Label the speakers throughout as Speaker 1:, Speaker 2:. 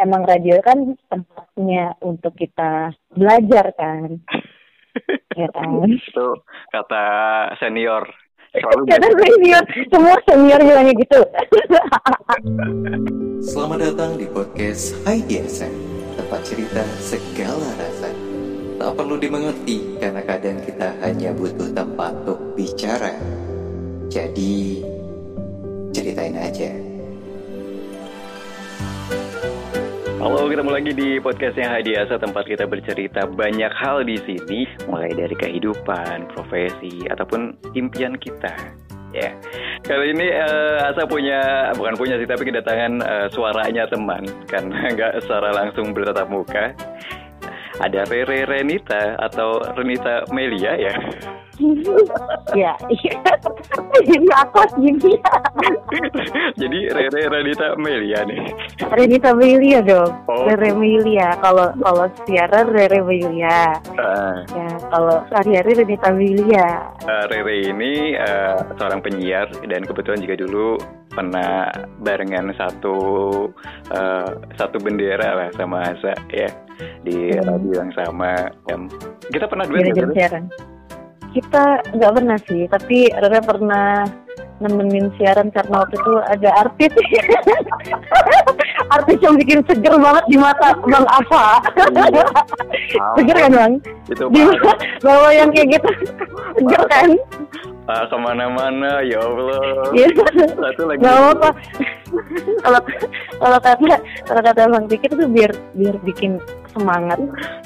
Speaker 1: emang radio kan tempatnya untuk kita belajar kan. ya kan?
Speaker 2: Itu kata senior.
Speaker 1: Selalu kata senior, semua senior bilangnya gitu.
Speaker 3: Selamat datang di podcast IDSM, tempat cerita segala rasa. Tak perlu dimengerti karena kadang kita hanya butuh tempat untuk bicara. Jadi, ceritain aja.
Speaker 2: Halo, ketemu lagi di podcastnya Hadiasa tempat kita bercerita banyak hal di sini, mulai dari kehidupan, profesi, ataupun impian kita. Ya, kali ini uh, Asa punya, bukan punya sih, tapi kedatangan uh, suaranya teman, karena nggak secara langsung bertatap muka. Ada Rere Renita atau Renita Melia ya.
Speaker 1: Ya, iya. Jadi aku gini.
Speaker 2: Jadi Rere Renita Melia nih.
Speaker 1: Renita Melia dong. Oh. Rere Melia. Kalau kalau siaran Rere Melia. Uh. Ya, kalau sehari-hari Renita Melia.
Speaker 2: Uh, Rere ini uh, seorang penyiar dan kebetulan juga dulu pernah barengan satu uh, satu bendera lah sama Asa ya di hmm. radio yang sama. Um, kita pernah dua
Speaker 1: siaran kita nggak pernah sih tapi Rere pernah nemenin siaran karena waktu itu ada artis. Artis yang bikin seger banget di mata bang Ava. Seger kan bang?
Speaker 2: Itu
Speaker 1: di bawa yang kayak gitu. Seger kan?
Speaker 2: Ah, ke mana-mana ya Allah.
Speaker 1: Iya. Satu lagi. Nggak apa kalau kalau kata kalau kata bang Pikir tuh biar biar bikin semangat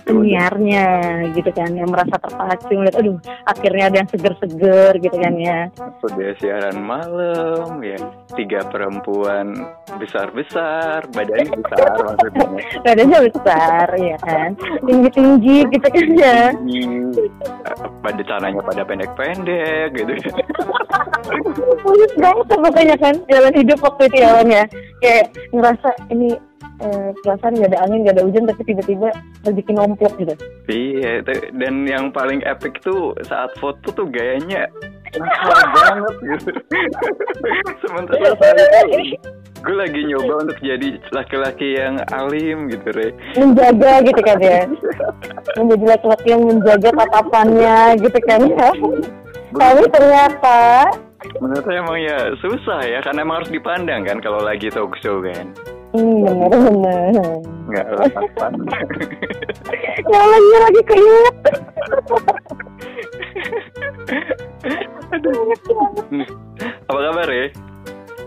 Speaker 1: penyiarnya gitu kan yang merasa terpacu ngeliat aduh akhirnya ada yang seger-seger gitu kan ya.
Speaker 2: Sudah siaran malam ya tiga perempuan besar-besar badannya besar maksudnya.
Speaker 1: Badannya besar ya kan. Tinggi-tinggi gitu kan ya.
Speaker 2: Pada celananya pada pendek-pendek gitu.
Speaker 1: Mulus banget pokoknya kan jalan hidup waktu itu ya. Kayak ngerasa ini eh, perasaan gak ada angin gak ada hujan tapi tiba-tiba bikin omplok gitu.
Speaker 2: Iya dan yang paling epic tuh saat foto tuh gayanya nakal banget gitu. Sementara saya gue lagi nyoba untuk jadi laki-laki yang alim gitu re.
Speaker 1: Menjaga gitu kan ya? Menjadi laki-laki yang menjaga tatapannya gitu kan ya? Tapi ternyata
Speaker 2: menurut saya emang ya susah ya karena emang harus dipandang kan kalau lagi talk show kan
Speaker 1: Hmm, bener bener.
Speaker 2: Enggak apa
Speaker 1: Yang lagi lagi keinget.
Speaker 2: apa kabar ya?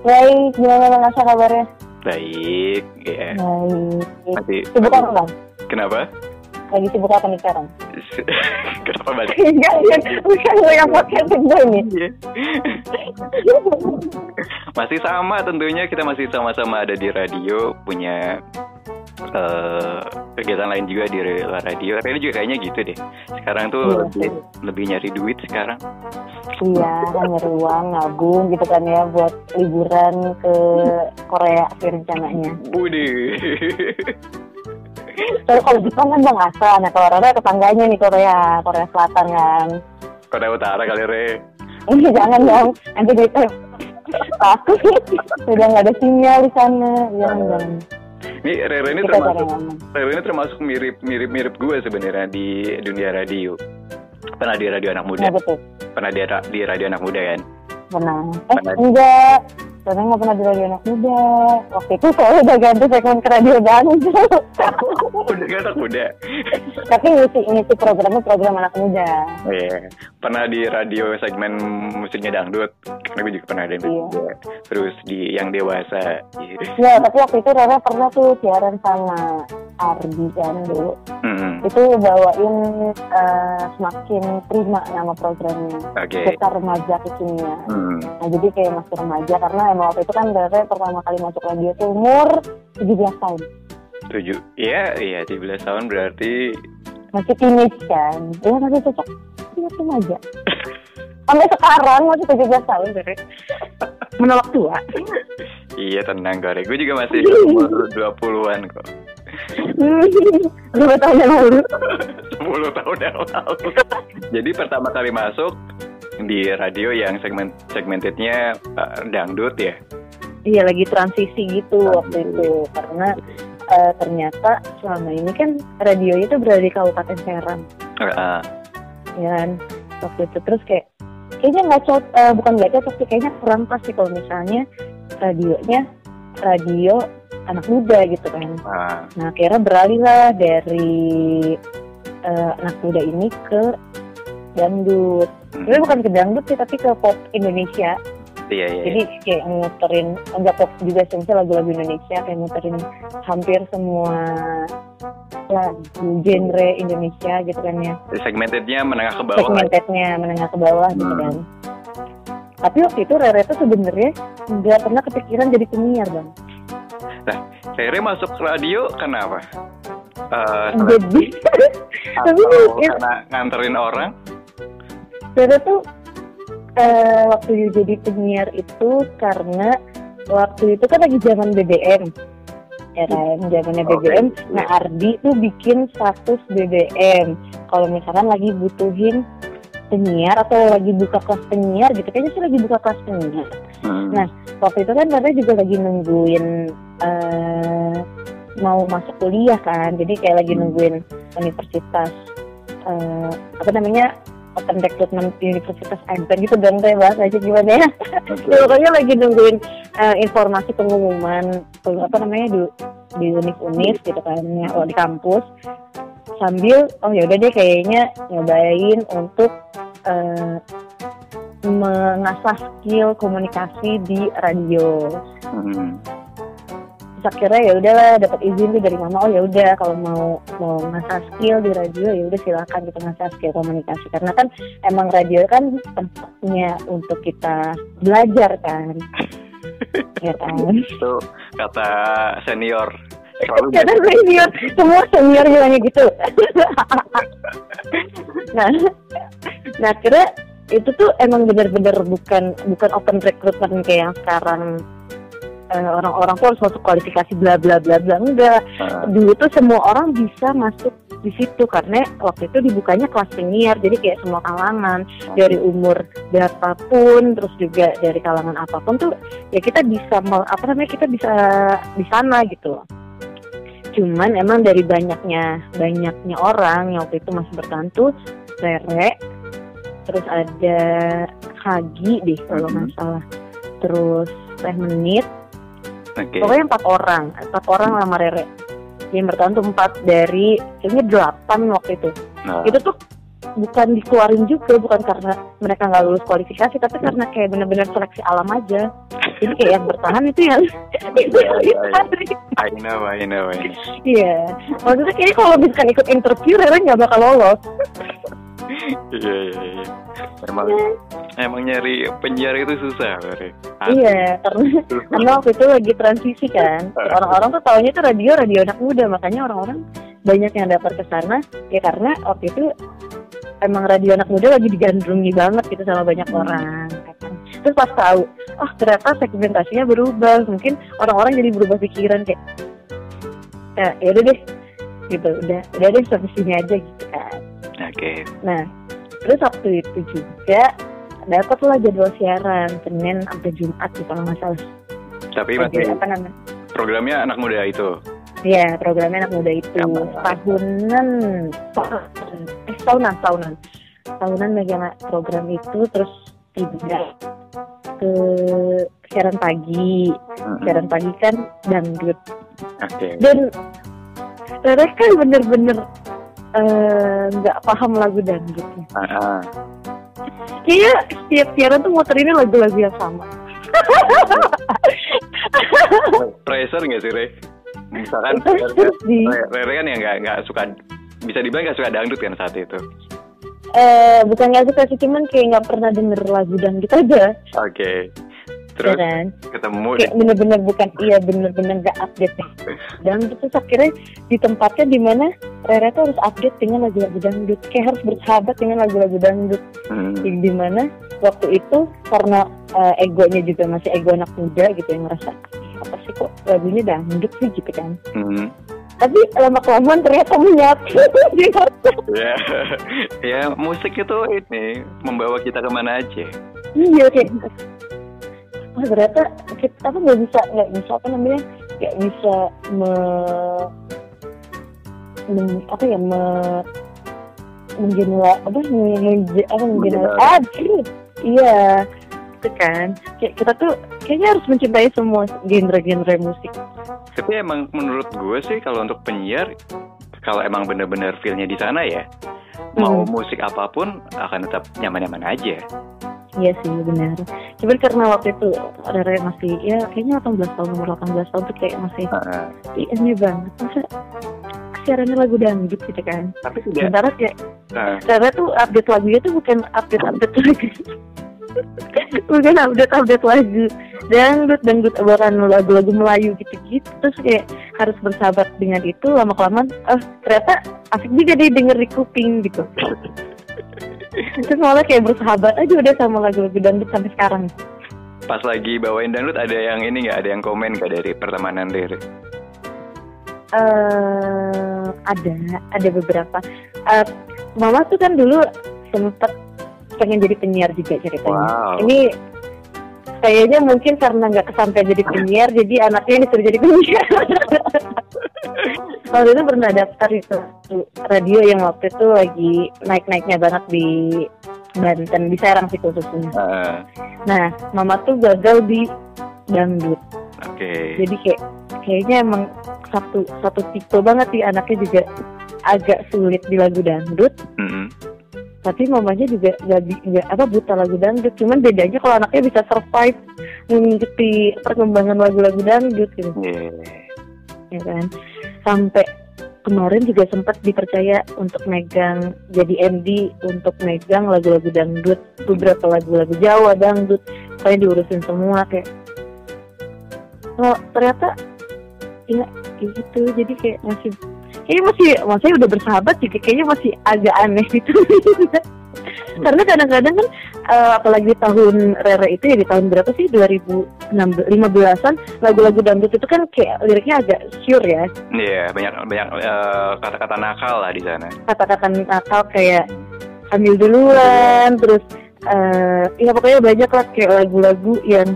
Speaker 1: Baik, gimana bang Asa kabarnya?
Speaker 2: Baik, ya.
Speaker 1: Baik.
Speaker 2: Masih,
Speaker 1: Sibuk apa bang?
Speaker 2: Kenapa?
Speaker 1: Lagi sibuk apa nih sekarang?
Speaker 2: Kenapa balik?
Speaker 1: Enggak, bukan, bukan gue yang podcast gue ini.
Speaker 2: masih sama tentunya kita masih sama-sama ada di radio punya uh, kegiatan lain juga di radio. Ini juga kayaknya gitu deh. Sekarang tuh
Speaker 1: Iya,
Speaker 2: lebih, lebih nyari duit sekarang.
Speaker 1: Iya, nyari uang, nabung gitu kan ya buat liburan ke Korea sih rencananya.
Speaker 2: Budi.
Speaker 1: Tapi kalau Jepang kan bang Asa, nah kalau Rara tetangganya nih Korea, Korea Selatan kan.
Speaker 2: Korea Utara kali Re.
Speaker 1: Ini jangan dong, nanti gitu. Takut, sudah nggak ada sinyal di sana, jangan jangan.
Speaker 2: Ini Rere ini
Speaker 1: Kita
Speaker 2: termasuk. Rere ini termasuk mirip mirip mirip gue sebenarnya di dunia radio. Pernah di radio anak muda.
Speaker 1: Nah betul,
Speaker 2: Pernah di, di radio anak muda kan?
Speaker 1: pernah. Eh
Speaker 2: Pernah.
Speaker 1: enggak, saya nggak pernah di radio anak muda. Waktu itu saya udah ganti segmen ke radio dangdut.
Speaker 2: udah gak anak muda.
Speaker 1: Tapi ngisi ngisi programnya program anak muda.
Speaker 2: Oh, Iya. Pernah di radio segmen musiknya dangdut. Karena gue juga pernah ada yang
Speaker 1: Iya.
Speaker 2: juga. Terus di yang dewasa. Iya.
Speaker 1: Ya, tapi waktu itu Rara pernah tuh siaran sama Ardi kan dulu.
Speaker 2: Hmm,
Speaker 1: Itu bawain eh, semakin prima nama programnya.
Speaker 2: Oke.
Speaker 1: Kita remaja kekinian.
Speaker 2: Hmm.
Speaker 1: Nah, jadi kayak masih remaja karena emang waktu itu kan Rara pertama kali masuk radio tuh umur 17 tahun.
Speaker 2: Tujuh. Iya, iya. 17 tahun berarti
Speaker 1: Masih teenage kan. Iya masih cocok. Iya remaja. Sampai sekarang masih 17 tahun Rara. Menolak tua.
Speaker 2: Iya tenang Gore, gue juga masih umur 20-an kok
Speaker 1: Dua tahun yang lalu.
Speaker 2: 10 tahun yang lalu Jadi pertama kali masuk di radio yang segmen segmentednya uh, dangdut ya?
Speaker 1: Iya lagi transisi gitu waktu itu. Karena eh, ternyata selama ini kan radio itu berada di Kabupaten Serang.
Speaker 2: Ah,
Speaker 1: ya kan? Waktu itu terus kayak kayaknya nggak cocok eh, bukan nggak cocok sih kayaknya kurang pas sih kalau misalnya radionya radio anak muda gitu kan.
Speaker 2: Ah.
Speaker 1: nah akhirnya beralih lah dari eh, anak muda ini ke dangdut
Speaker 2: Hmm.
Speaker 1: sebenarnya bukan ke dangdut sih tapi ke pop Indonesia
Speaker 2: Iya, iya.
Speaker 1: jadi kayak muterin enggak pop juga sih lagu-lagu Indonesia kayak muterin hampir semua lagu genre Indonesia gitu kan ya
Speaker 2: Segmentednya menengah ke bawah.
Speaker 1: segmentednya menengah ke bawah gitu
Speaker 2: Hmm.
Speaker 1: kan tapi waktu itu Rere tuh sebenarnya nggak pernah kepikiran jadi penyiar bang
Speaker 2: Rere masuk radio kenapa? Eh,
Speaker 1: jadi tapi
Speaker 2: karena nganterin orang?
Speaker 1: Rere tuh eh, waktu jadi penyiar itu karena waktu itu kan lagi zaman BBM ya kan zamannya
Speaker 2: Oke.
Speaker 1: BBM nah Ardi tuh bikin status BBM kalau misalkan lagi butuhin penyiar atau lagi buka kelas penyiar gitu kayaknya sih lagi buka kelas penyiar
Speaker 2: Hmm.
Speaker 1: Nah, waktu itu kan katanya juga lagi nungguin eh mau masuk kuliah kan jadi kayak lagi
Speaker 2: Hmm.
Speaker 1: nungguin universitas eh apa namanya open recruitment universitas Einstein gitu dong saya bahas aja gimana ya
Speaker 2: Oke.
Speaker 1: Ya, pokoknya lagi nungguin eh, informasi pengumuman peng- apa namanya di di univ-univ gitu kan ya, oh, di kampus sambil oh ya udah deh kayaknya nyobain untuk eh, mengasah skill komunikasi di radio.
Speaker 2: Hmm.
Speaker 1: Terus akhirnya ya udahlah dapat izin tuh dari mama oh ya udah kalau mau mau ngasah skill di radio ya udah silakan kita ngasah skill komunikasi karena kan emang radio kan tempatnya untuk kita belajar kan. ya kan.
Speaker 2: Itu kata senior. Selalu
Speaker 1: Karena senior, semua senior bilangnya gitu. nah, nah kira itu tuh emang bener-bener bukan bukan open recruitment kayak yang sekarang eh, orang-orang tuh harus masuk kualifikasi bla bla bla bla. Enggak.
Speaker 2: Ah,
Speaker 1: Dulu tuh semua orang bisa masuk di situ karena waktu itu dibukanya kelas senior jadi kayak semua kalangan. Dari umur berapapun terus juga dari kalangan apa pun tuh ya kita bisa apa namanya kita bisa di sana gitu cuman emang dari banyaknya banyaknya orang yang waktu itu masih bertahan tuh Rere terus ada Hagi deh kalau nggak salah. Terus Teh Menit
Speaker 2: Oke.
Speaker 1: pokoknya empat orang empat orang sama Rere. Yang bertahan tuh empat dari kayaknya delapan waktu itu.
Speaker 2: Nah,
Speaker 1: itu tuh bukan dikeluarin juga bukan karena mereka nggak lulus kualifikasi tapi karena kayak bener-bener seleksi alam aja jadi kayak yang bertahan itu yang itu
Speaker 2: iya, iya. I know, I know, I know.
Speaker 1: iya maksudnya kayaknya kalau misalkan ikut interview Rere nggak bakal lolos
Speaker 2: Iya, iya, iya. Emang, emang nyari penyiar itu susah, Rere.
Speaker 1: iya karena karena waktu itu lagi transisi kan orang-orang tuh taunya tuh radio radio anak muda makanya orang-orang banyak yang dapat ke sana ya karena waktu itu emang radio anak muda lagi digandrungi banget gitu sama banyak orang kan. terus pas tahu oh ternyata segmentasinya berubah mungkin orang-orang jadi berubah pikiran kayak ya ya udah deh gitu udah udah deh sini aja gitu kan
Speaker 2: Oke.
Speaker 1: Nah, terus waktu itu juga dapat lah jadwal siaran Senin sampai Jumat gitu kalau nggak salah.
Speaker 2: Tapi masih
Speaker 1: apa namanya?
Speaker 2: programnya anak muda itu.
Speaker 1: Iya, programnya anak muda itu tahunan, eh tahunan, tahunan, tahunan megang program itu terus pindah ke siaran pagi,
Speaker 2: Hmm.
Speaker 1: siaran pagi kan dangdut
Speaker 2: Oke.
Speaker 1: dan Rere kan bener-bener eh, nggak paham lagu dangdutnya.
Speaker 2: Ah, ah.
Speaker 1: Kayaknya setiap siaran tuh muterinnya lagu-lagu yang sama.
Speaker 2: Pressure nggak sih, Re? Misalkan
Speaker 1: Terus di
Speaker 2: Re- Rere kan yang nggak nggak suka bisa dibilang nggak suka dangdut kan saat itu.
Speaker 1: eh bukan nggak suka sih cuman kayak nggak pernah denger lagu dangdut aja,
Speaker 2: Oke.
Speaker 1: ya
Speaker 2: Terus
Speaker 1: kan?
Speaker 2: ketemu
Speaker 1: Kayak bener-bener bukan iya bener-bener nggak update nih. Dangdut terus akhirnya di tempatnya di mana Rere tuh harus update dengan lagu-lagu dangdut, kayak harus bersahabat dengan lagu-lagu dangdut.
Speaker 2: Hmm.
Speaker 1: Di mana waktu itu karena eh, egonya juga masih ego anak muda gitu yang ngerasa "Ih, apa sih kok lagunya dangdut sih gitu kan.
Speaker 2: Hmm.
Speaker 1: Tapi lama kelamaan ternyata menyatu.
Speaker 2: Ya, ya musik itu ini membawa kita ke mana aja.
Speaker 1: iya kayak wah ternyata kita apa nggak bisa nggak bisa apa namanya nggak bisa me, men- apa ya me menjenela apa Menjenela. ah iya itu kan kayak kita tuh kayaknya harus mencintai semua genre-genre musik
Speaker 2: Tapi emang menurut gue sih kalau untuk penyiar, kalau emang bener-bener feel-nya di sana ya, mau
Speaker 1: Hmm.
Speaker 2: musik apa pun akan tetap nyaman-nyaman aja.
Speaker 1: Iya sih benar. Cuman karena waktu itu Rere masih ya kayaknya 18 tahun umur 18 tahun tuh kayak masih. "Ih, ini banget masa siarannya lagu dangdut gitu kan.
Speaker 2: Tapi tidak.
Speaker 1: Sementara kayak Rere tuh update lagunya tuh bukan update update lagu. bukan update update lagu dangdut dangdut bahkan lagu-lagu Melayu gitu-gitu. Terus kayak harus bersahabat dengan itu lama kelamaan oh ternyata asik juga deh denger di kuping gitu. Terus malah kayak bersahabat aja udah sama lagu-lagu dangdut sampai sekarang.
Speaker 2: Pas lagi bawain dangdut ada yang ini nggak? Ada yang komen nggak dari pertemanan
Speaker 1: eh ada. Ada beberapa. Eh, mama tuh kan dulu sempet pengen jadi penyiar juga ceritanya
Speaker 2: Wow.
Speaker 1: ini kayaknya mungkin karena nggak kesampaian jadi penyiar jadi anaknya disuruh jadi penyiar waktu itu pernah daftar di satu radio yang waktu itu lagi naik-naiknya banget di Banten di Serang sih khususnya
Speaker 2: Heeh.
Speaker 1: nah mama tuh gagal di dangdut
Speaker 2: Oke.
Speaker 1: jadi kayak kayaknya emang satu satu tipe banget sih anaknya juga agak sulit di lagu dangdut
Speaker 2: Mm-mm.
Speaker 1: Tapi mamanya juga nggak bi- nggak apa buta lagu dangdut. Cuman bedanya kalau anaknya bisa survive mengikuti perkembangan lagu-lagu dangdut gitu.
Speaker 2: Iya.
Speaker 1: ya kan? Sampai kemarin juga sempat dipercaya untuk megang jadi MD untuk megang lagu-lagu dangdut. Beberapa lagu-lagu Jawa dangdut. Saya diurusin semua kayak. Oh ternyata ya kayak gitu. Jadi kayak masih kayaknya masih maksudnya udah bersahabat juga kayaknya masih agak aneh gitu. Karena kadang-kadang kan eh, apalagi di tahun Rere itu ya di tahun berapa sih? 2015an lagu-lagu dangdut itu kan kayak liriknya agak sure ya.
Speaker 2: Iya, banyak banyak eh, kata-kata nakal lah di sana.
Speaker 1: kata-kata nakal kayak ambil duluan. terus eh ya pokoknya banyak lah kayak lagu-lagu yang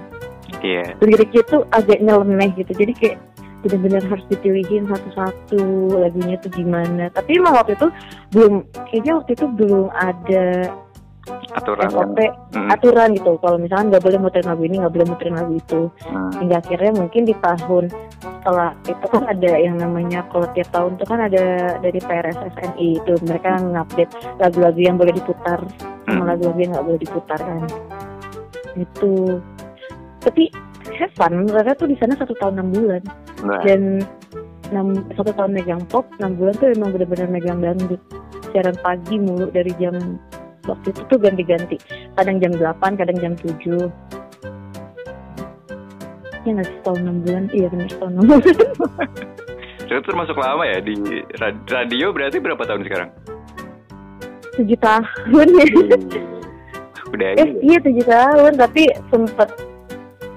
Speaker 2: Iya.
Speaker 1: liriknya tuh agak nyeleneh gitu. Jadi kayak benar-benar harus dipilihin satu-satu lagunya tuh gimana. Tapi emang waktu itu belum kayaknya waktu itu belum ada
Speaker 2: Aturan.
Speaker 1: SOP
Speaker 2: Mm,
Speaker 1: aturan gitu. Kalau misalnya nggak boleh muterin lagu ini nggak boleh muterin lagu itu.
Speaker 2: Mm.
Speaker 1: hingga akhirnya mungkin di tahun setelah itu kan ada yang namanya kalau tiap tahun itu kan ada dari PRSSNI itu. Mereka ngupdate lagu-lagu yang boleh diputar sama
Speaker 2: Hmm.
Speaker 1: lagu-lagu yang nggak boleh diputar kan. Itu tapi have fun. Mereka tuh di sana satu tahun enam bulan.
Speaker 2: Nah,
Speaker 1: dan enam satu tahun megang pop enam bulan tuh emang benar-benar megang dangdut. Siaran pagi mulu dari jam waktu itu tuh ganti-ganti. Kadang jam 8 kadang jam 7 ya nggak sih tahun enam bulan? Iya benar tahun enam bulan.
Speaker 2: Itu termasuk lama ya? Di ra- radio berarti berapa tahun sekarang?
Speaker 1: tujuh tahun ya.
Speaker 2: Udah
Speaker 1: eh iya tujuh tahun tapi sempet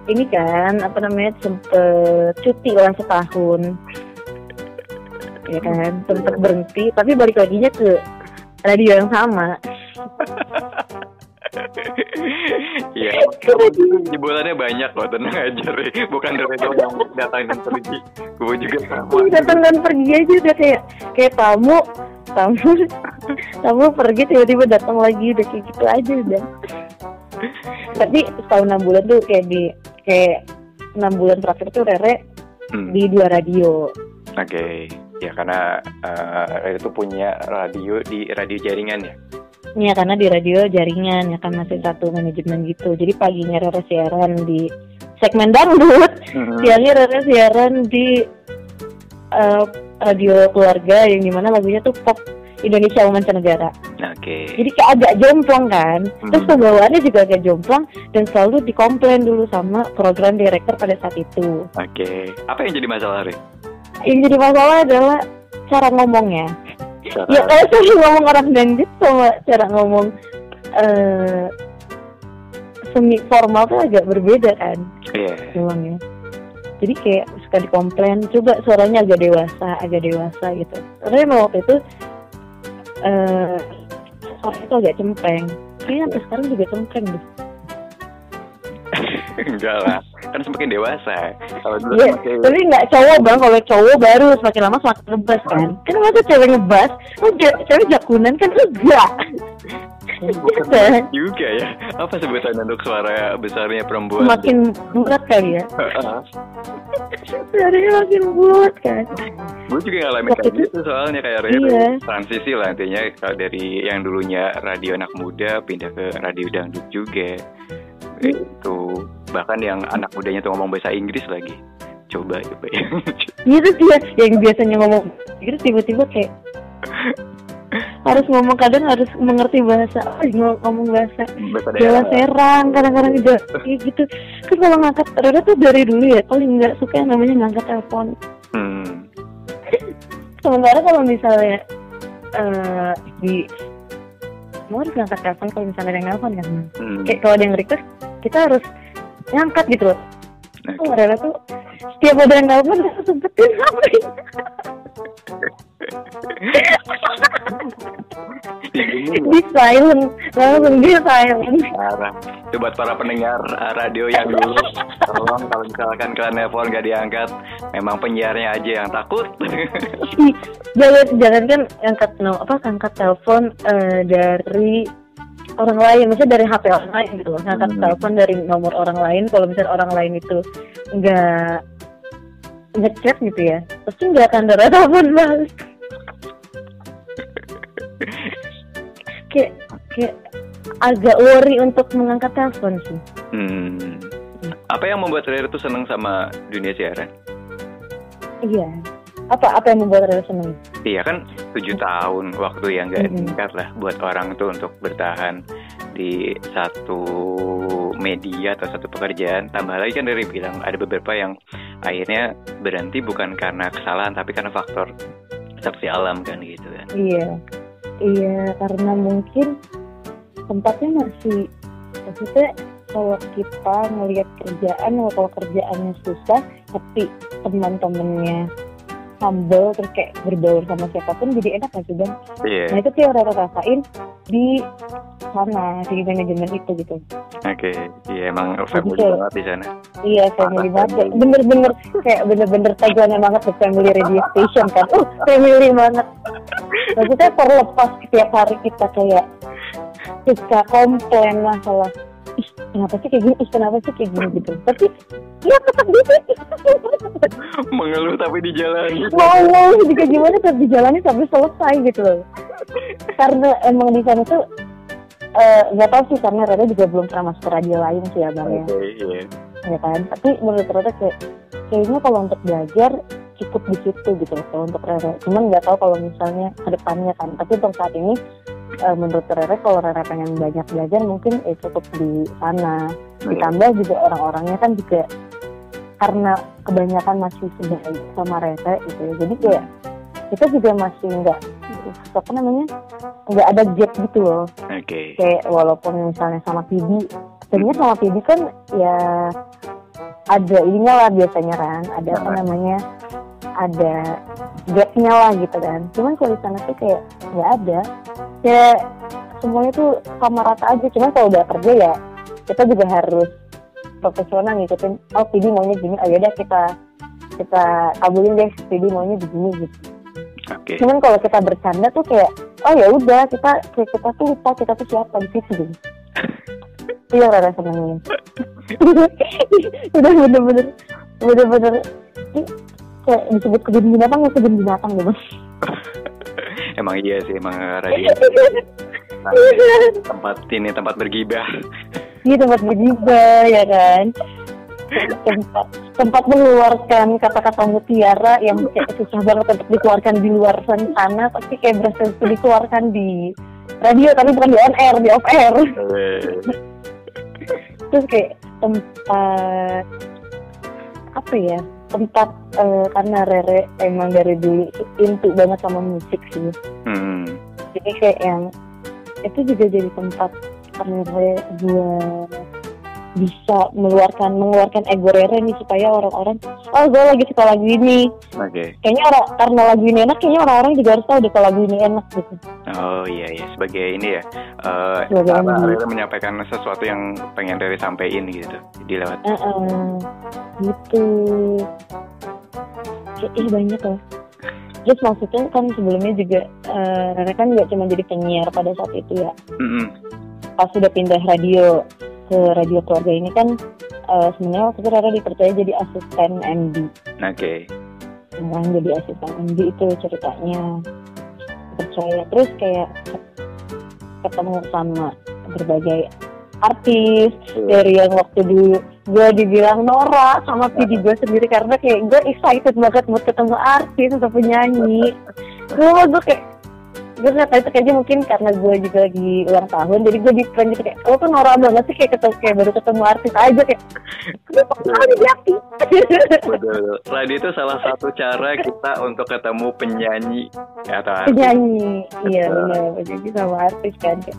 Speaker 1: ini kan apa namanya sempet cuti lah setahun ya kan sempet berhenti tapi balik laginya ke radio yang sama
Speaker 2: Iya. Jebolannya banyak kok, tenang aja Re. Bukan dari yang datang dan pergi. Gue juga sama.
Speaker 1: Datang dan pergi aja udah kayak kayak tamu tamu tamu pergi tiba-tiba datang lagi udah kayak gitu aja udah tapi setahun enam bulan tuh kayak di kayak enam bulan terakhir tuh Rere
Speaker 2: Hmm,
Speaker 1: di dua radio.
Speaker 2: Oke. Ya karena eh, itu punya radio di radio jaringan ya.
Speaker 1: ya karena di radio jaringan ya kan masih satu manajemen gitu. Jadi paginya Rere siaran di segmen dangdut. Siangnya Rere siaran di eh, radio keluarga yang di mana lagunya tuh pop Indonesia mancanegara
Speaker 2: Oke.
Speaker 1: jadi kayak agak jomplang kan terus
Speaker 2: Hmm.
Speaker 1: pembawaannya juga agak jomplang dan selalu dikomplain dulu sama program director pada saat itu
Speaker 2: Oke. Apa yang jadi masalah Re?
Speaker 1: yang jadi masalah adalah cara ngomongnya
Speaker 2: Cara-
Speaker 1: ya kalau saya ngomong orang dangdut sama cara ngomong eh semi formal tuh agak berbeda kan
Speaker 2: Iya.
Speaker 1: ngomongnya jadi kayak suka dikomplain coba suaranya agak dewasa agak dewasa gitu karena waktu itu eh itu agak cempreng kayaknya sampai sekarang juga cempreng deh
Speaker 2: Enggak lah, kan semakin dewasa. Kalau dulu
Speaker 1: Iya,
Speaker 2: semakin
Speaker 1: tapi nggak cowok bang. Kalau cowok baru semakin lama semakin ngebas kan. Kan masa cewek ngebas, oh cewek jakunan kan enggak.
Speaker 2: bukan
Speaker 1: Kan?
Speaker 2: juga ya. Apa sebutan untuk suara besarnya perempuan?
Speaker 1: Semakin berat kali ya. Suaranya makin bulat kan.
Speaker 2: Gue juga ngalamin kayak
Speaker 1: itu-
Speaker 2: gitu soalnya kayak
Speaker 1: Iya.
Speaker 2: transisi lah intinya kalau dari yang dulunya radio anak muda pindah ke radio dangdut juga itu bahkan yang anak mudanya tuh ngomong bahasa Inggris lagi. Coba coba. Ya
Speaker 1: sih ya, yang biasanya ngomong gitu tiba-tiba kayak harus ngomong kadang harus mengerti bahasa oh, ngomong, ngomong bahasa
Speaker 2: bahasa
Speaker 1: Jawa Serang kadang-kadang juga kayak gitu. Kan kalau ngangkat Rada tuh dari dulu ya paling nggak suka yang namanya ngangkat telepon.
Speaker 2: Hmm.
Speaker 1: sementara kalau misalnya eh di mau harus ngangkat telepon kalau misalnya ada yang nelfon kan?
Speaker 2: Hmm.
Speaker 1: kayak kalau ada yang request kita harus ngangkat gitu loh
Speaker 2: Oke.
Speaker 1: Oh, Rada tuh setiap ada yang nelfon kita sempetin
Speaker 2: Ini
Speaker 1: di silent langsung dia silent
Speaker 2: parah. Itu buat para pendengar uh, radio yang dulu tolong kalau misalkan kalian nelpon gak diangkat memang penyiarnya aja yang takut
Speaker 1: jangan jangan kan angkat no apa angkat telepon eh, dari orang lain misalnya dari HP orang lain gitu loh. Ngangkat
Speaker 2: Hmm.
Speaker 1: telepon dari nomor orang lain kalau misalnya orang lain itu nggak ngechat gitu ya pasti nggak akan ada telepon balik kayak kayak agak worry untuk mengangkat telepon sih.
Speaker 2: Hmm. apa yang membuat Rere tuh seneng sama dunia siaran?
Speaker 1: Iya apa apa yang membuat Rere seneng
Speaker 2: Iya kan tujuh tahun waktu yang gak
Speaker 1: Mhm.
Speaker 2: singkat lah buat orang tuh untuk bertahan di satu media atau satu pekerjaan. Tambah lagi kan dari bilang ada beberapa yang akhirnya berhenti bukan karena kesalahan tapi karena faktor saksi alam kan gitu kan.
Speaker 1: Iya, iya karena mungkin tempatnya masih maksudnya kalau kita ngelihat kerjaan kalau kerjaannya susah tapi teman-temannya humble terus kayak berbaur sama siapa pun jadi enak gak sih bang?
Speaker 2: Iya.
Speaker 1: Nah itu sih yang Rara rasain di sana di manajemen itu gitu.
Speaker 2: Oke. Iya emang family
Speaker 1: Betul.
Speaker 2: banget di sana.
Speaker 1: Iya family banget, bener-bener kayak bener-bener tagline banget the family radio station kan. Uh family banget. Maksudnya terlepas setiap hari kita kayak suka komplain masalah ih kenapa sih kayak gini, ih kenapa sih kayak gini gitu. Tapi ya tetap di
Speaker 2: Mengeluh tapi di jalan.
Speaker 1: mau mau juga gimana tetap dijalani sampai selesai gitu loh. Karena emang di sana tuh eh, nggak tahu sih karena Rada juga belum pernah masuk ke radio lain sih ya bang ya.
Speaker 2: Oke, iya.
Speaker 1: ya kan tapi menurut Rere kayak kayaknya kalau untuk belajar cukup di situ gitu loh kalau untuk Rere cuman nggak tahu kalau misalnya ke depannya kan tapi untuk saat ini eh, menurut Rere kalau Rere pengen banyak belajar mungkin eh, cukup di sana. Ditambah juga orang-orangnya kan juga karena kebanyakan masih sebaik sama Rere gitu ya. Jadi kayak kita juga masih nggak apa namanya nggak ada gap gitu loh.
Speaker 2: Oke.
Speaker 1: kayak walaupun misalnya sama PD sebenarnya sama PD kan ya ada ininya lah biasanya kan ada apa
Speaker 2: Nah.
Speaker 1: namanya ada gapnya lah gitu kan. Cuman kalau di sana tuh kayak nggak ada. Ya semuanya tuh sama rata aja. Cuman kalau udah kerja ya kita juga harus profesional ngikutin oh PD maunya gini. Oh yaudah kita kita kabulin deh PD maunya begini gitu.
Speaker 2: Oke.
Speaker 1: cuman kalau kita bercanda tuh kayak oh ya udah kita kayak kita tuh lupa kita tuh siapa di situ. Gitu iya rada senengin udah bener-bener bener-bener kayak disebut kebun binatang ya kebun binatang gitu.
Speaker 2: Emang iya sih emang radio tempat ini tempat bergibah.
Speaker 1: Iya tempat bergibah ya kan? Tempat tempat mengeluarkan kata-kata mutiara yang kayak susah banget untuk dikeluarkan di luar sana tapi kayak berhasil dikeluarkan di radio tapi bukan di on air di off air
Speaker 2: Eh,
Speaker 1: terus kayak tempat apa ya tempat eh, karena Rere emang dari dulu intu banget sama musik sih
Speaker 2: Hmm.
Speaker 1: jadi kayak yang itu juga jadi tempat Rere buat bisa mengeluarkan mengeluarkan ego Rere nih supaya orang-orang oh gue lagi suka lagu ini
Speaker 2: Oke.
Speaker 1: kayaknya orang karena lagu ini enak kayaknya orang-orang juga harus tahu deh kalau lagu ini enak gitu
Speaker 2: Oh iya iya sebagai ini ya uh,
Speaker 1: Sebagai
Speaker 2: cara. Rere menyampaikan sesuatu yang pengen Rere sampein gitu di lewat.
Speaker 1: Heeh, gitu Kayak, ih banyak loh Terus maksudnya kan sebelumnya juga eh, Rere kan nggak cuma jadi penyiar pada saat itu ya
Speaker 2: Mm-mm.
Speaker 1: Pas sudah pindah radio ke radio keluarga ini kan eh, sebenarnya waktu itu Rere dipercaya jadi asisten MD
Speaker 2: Oke.
Speaker 1: Orang jadi asisten MD itu ceritanya. Percaya terus kayak ketemu sama berbagai artis dari yang waktu dulu gue dibilang Nora sama Vidi gue sendiri karena kayak gue excited banget buat ketemu artis atau penyanyi. Gue gue kayak gue nggak tahu itu kayaknya mungkin karena gue juga lagi ulang tahun jadi gue di plan gitu kayak lo tuh Nora banget sih kayak ketemu kayak baru ketemu artis aja kayak kenapa kali di hati
Speaker 2: Betul. Radio itu salah satu cara kita untuk ketemu penyanyi. Ya, atau artis.
Speaker 1: penyanyi. Iya benar penyanyi sama artis kan kayak.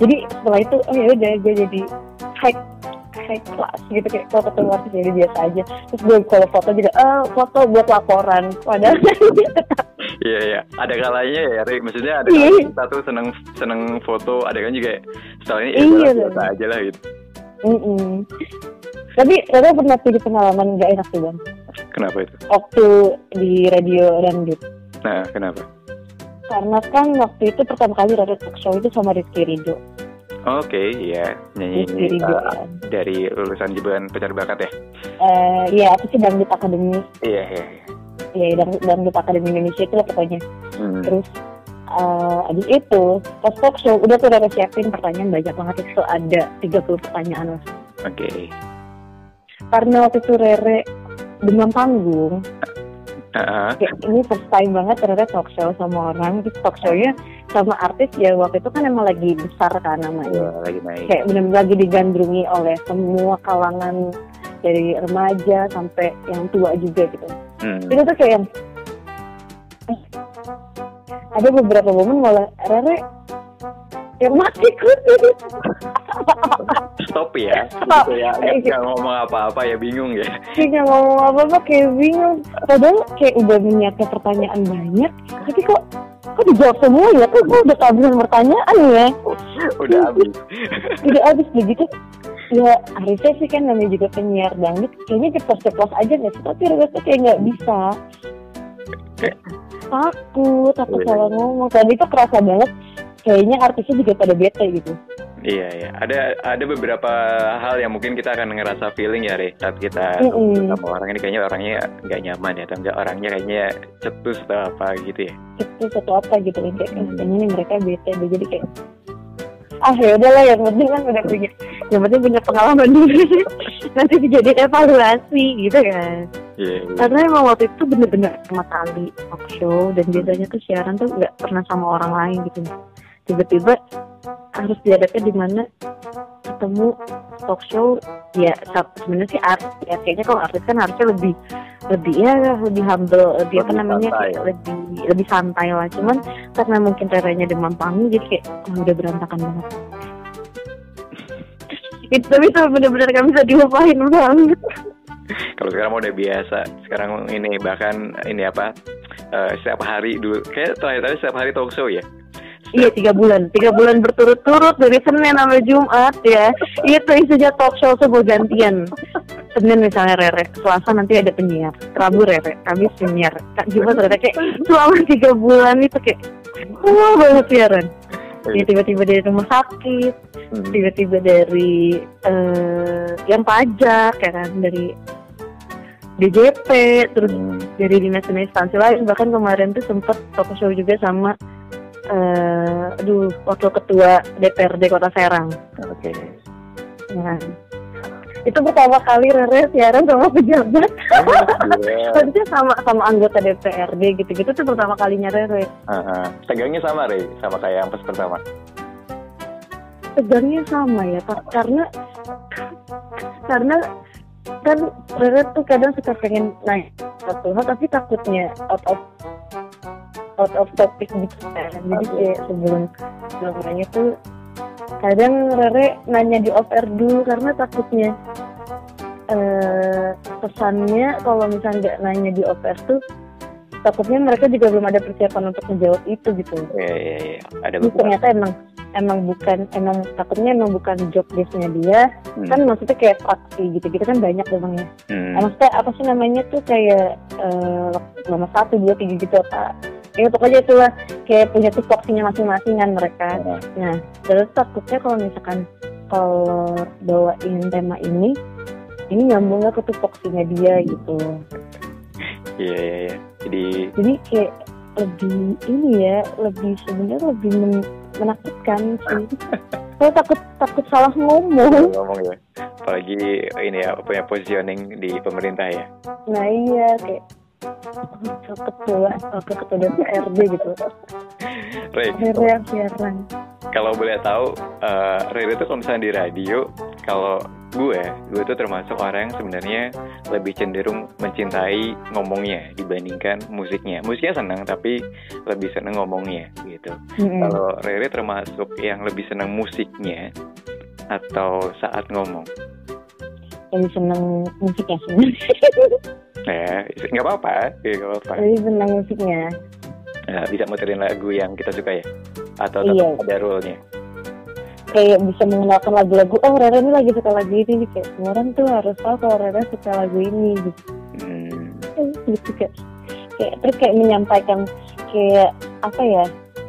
Speaker 1: jadi setelah itu oh ya udah gue jadi high high class gitu kayak kalau ketemu artis jadi biasa aja. Terus gue kalau foto juga eh foto buat laporan. Padahal
Speaker 2: Iya iya. Ada kalanya ya, Ri. maksudnya ada
Speaker 1: Iya.
Speaker 2: kalanya kita tuh seneng seneng foto, ada kan juga stylenya ya
Speaker 1: Iya, loh.
Speaker 2: biasa aja lah gitu.
Speaker 1: Mm-mm. tapi Rara pernah punya pengalaman gak enak sih bang
Speaker 2: Kenapa itu?
Speaker 1: waktu di radio dangdut
Speaker 2: Nah, kenapa?
Speaker 1: karena kan waktu itu pertama kali Rara talk show itu sama Rizky Ridho
Speaker 2: Oke, iya nyanyi
Speaker 1: Rizky
Speaker 2: uh,
Speaker 1: kan
Speaker 2: dari lulusan jebakan pencari bakat ya.
Speaker 1: Eh, iya aku sih dangdut akademi
Speaker 2: Iya iya. iya.
Speaker 1: Ya dangdut, dangdut akademi Indonesia itu lah pokoknya
Speaker 2: Hmm.
Speaker 1: terus eh abis itu pas talk show udah tuh udah siapin pertanyaan banyak banget itu ada 30 pertanyaan lah
Speaker 2: Oke.
Speaker 1: karena waktu itu Rere demam panggung kayak ini first time banget Rere talk show sama orang terus talk show-nya sama artis ya waktu itu kan emang lagi besar kan namanya
Speaker 2: Wah, lagi naik.
Speaker 1: kayak benar-benar lagi digandrungi oleh semua kalangan dari remaja sampai yang tua juga gitu
Speaker 2: Hmm.
Speaker 1: itu tuh kayak eh, ada beberapa momen malah Rere yang mati
Speaker 2: Stop ya. Gitu ya. Nggak, nggak ngomong apa-apa ya bingung ya.
Speaker 1: kayak nggak ngomong apa-apa kayak bingung padahal kayak udah menyiapkan pertanyaan banyak tapi kok kok dijawab semua ya kok gue udah kehabisan pertanyaan ya
Speaker 2: Udah habis.
Speaker 1: udah habis begitu ya harusnya sih kan namanya juga penyiar dangdut kayaknya ceplos-ceplos aja nggak sih tapi rasanya kayak nggak bisa takut takut
Speaker 2: Iya.
Speaker 1: salah ngomong tadi itu kerasa banget kayaknya artisnya juga pada bete gitu
Speaker 2: Iya iya. Ada ada beberapa hal yang mungkin kita akan ngerasa feeling ya, Re. Saat kita
Speaker 1: Mm-mm.
Speaker 2: sama orang ini kayaknya orangnya nggak nyaman ya, atau enggak orangnya kayaknya cetus atau apa gitu ya.
Speaker 1: itu satu apa gitu kayak
Speaker 2: Hmm.
Speaker 1: kayaknya nih mereka bete jadi kayak ah ya udahlah yang penting kan udah punya yang penting punya pengalaman dulu nanti dijadiin evaluasi gitu kan
Speaker 2: Iya. iya.
Speaker 1: karena emang waktu itu bener-bener pertama kali talk show dan biasanya tuh siaran tuh nggak pernah sama orang lain gitu tiba-tiba harus dihadapin di mana ketemu talk show ya sebenarnya sih artis ya kayaknya kalau artis kan harusnya lebih lebih ya lebih humble lebih apa
Speaker 2: Lebih
Speaker 1: namanya
Speaker 2: santai.
Speaker 1: kayak lebih lebih santai lah cuman karena mungkin caranya demam panggung jadi kayak oh, udah berantakan banget itu tapi itu bener-bener gak bisa dilupain banget
Speaker 2: Kalau sekarang mau udah biasa. Sekarang ini bahkan ini apa? eh, setiap hari dulu. Kayak terakhir tadi setiap hari talk show ya.
Speaker 1: Iya tiga bulan, tiga bulan berturut-turut dari Senin sampai Jumat ya. Itu isinya talk show semua gantian. Senin misalnya Rere, Selasa nanti ada penyiar, Rabu Rere, Kamis penyiar, Kak Jumat Rere kayak selama tiga bulan itu kayak wah banget siaran. Ya tiba-tiba dari rumah sakit,
Speaker 2: Hmm.
Speaker 1: tiba-tiba dari eh, yang pajak ya kan, dari DJP, terus
Speaker 2: Hmm.
Speaker 1: dari dinas-dinas instansi lain bahkan kemarin tuh sempet talk show juga sama eh aduh wakil ketua DPRD Kota Serang
Speaker 2: Oke.
Speaker 1: ya. itu pertama kali Rere siaran sama pejabat
Speaker 2: Iya.
Speaker 1: Maksudnya sama sama anggota DPRD gitu-gitu tuh pertama kalinya Rere
Speaker 2: ah. Tegangnya sama, Re, sama kayak yang pas pertama.
Speaker 1: tegangnya sama ya Pak karena karena kan Rere tuh kadang suka pengen naik satu hal tapi takutnya out of out of topic gitu kan jadi kayak sebelum sebelum nanya tuh kadang Rere nanya di off air dulu karena takutnya eh pesannya kalau misalnya nggak nanya di off air tuh takutnya mereka juga belum ada persiapan untuk menjawab itu gitu
Speaker 2: Iya iya iya. Ada beberapa.
Speaker 1: ternyata emang emang bukan emang takutnya emang bukan job desknya dia
Speaker 2: Hmm.
Speaker 1: kan maksudnya kayak fraksi gitu gitu kan banyak memang ya
Speaker 2: Hmm.
Speaker 1: Maksudnya apa sih namanya tuh kayak eh, nomor satu dua tiga gitu apa ya pokoknya itulah kayak punya tupoksinya masing-masing kan mereka
Speaker 2: Iya.
Speaker 1: nah terus takutnya kalau misalkan kalau bawain tema ini ini nyambung nggak ke tupoksinya dia gitu
Speaker 2: Iya iya iya. Jadi
Speaker 1: jadi kayak lebih ini ya lebih sebenarnya lebih men- menakutkan sih saya takut takut salah ngomong
Speaker 2: ngomong ya. Apalagi ini ya punya positioning di pemerintah ya.
Speaker 1: nah iya kayak ketua atau ketua DPRD gitu
Speaker 2: Rey,
Speaker 1: akhirnya yang siaran
Speaker 2: kalau boleh tahu, eh Rere itu kalau misalnya di radio, kalau gue, gue tuh termasuk orang yang sebenarnya lebih cenderung mencintai ngomongnya dibandingkan musiknya. Musiknya senang, tapi lebih seneng ngomongnya gitu.
Speaker 1: Mm-mm.
Speaker 2: Kalau termasuk yang lebih senang musiknya atau saat ngomong,
Speaker 1: lebih seneng musiknya sih
Speaker 2: ya nggak apa-apa, ya, nggak apa-apa.
Speaker 1: lebih seneng musiknya
Speaker 2: Nah, bisa muterin lagu yang kita suka ya, atau
Speaker 1: Iya.
Speaker 2: tetap ada rule-nya.
Speaker 1: kayak bisa mengenalkan lagu-lagu oh Rere ini lagi suka lagu ini nih kayak semua orang tuh harus tahu kalau Rere suka lagu ini gitu
Speaker 2: Hmm,
Speaker 1: gitu kayak kayak terus kayak menyampaikan kayak apa ya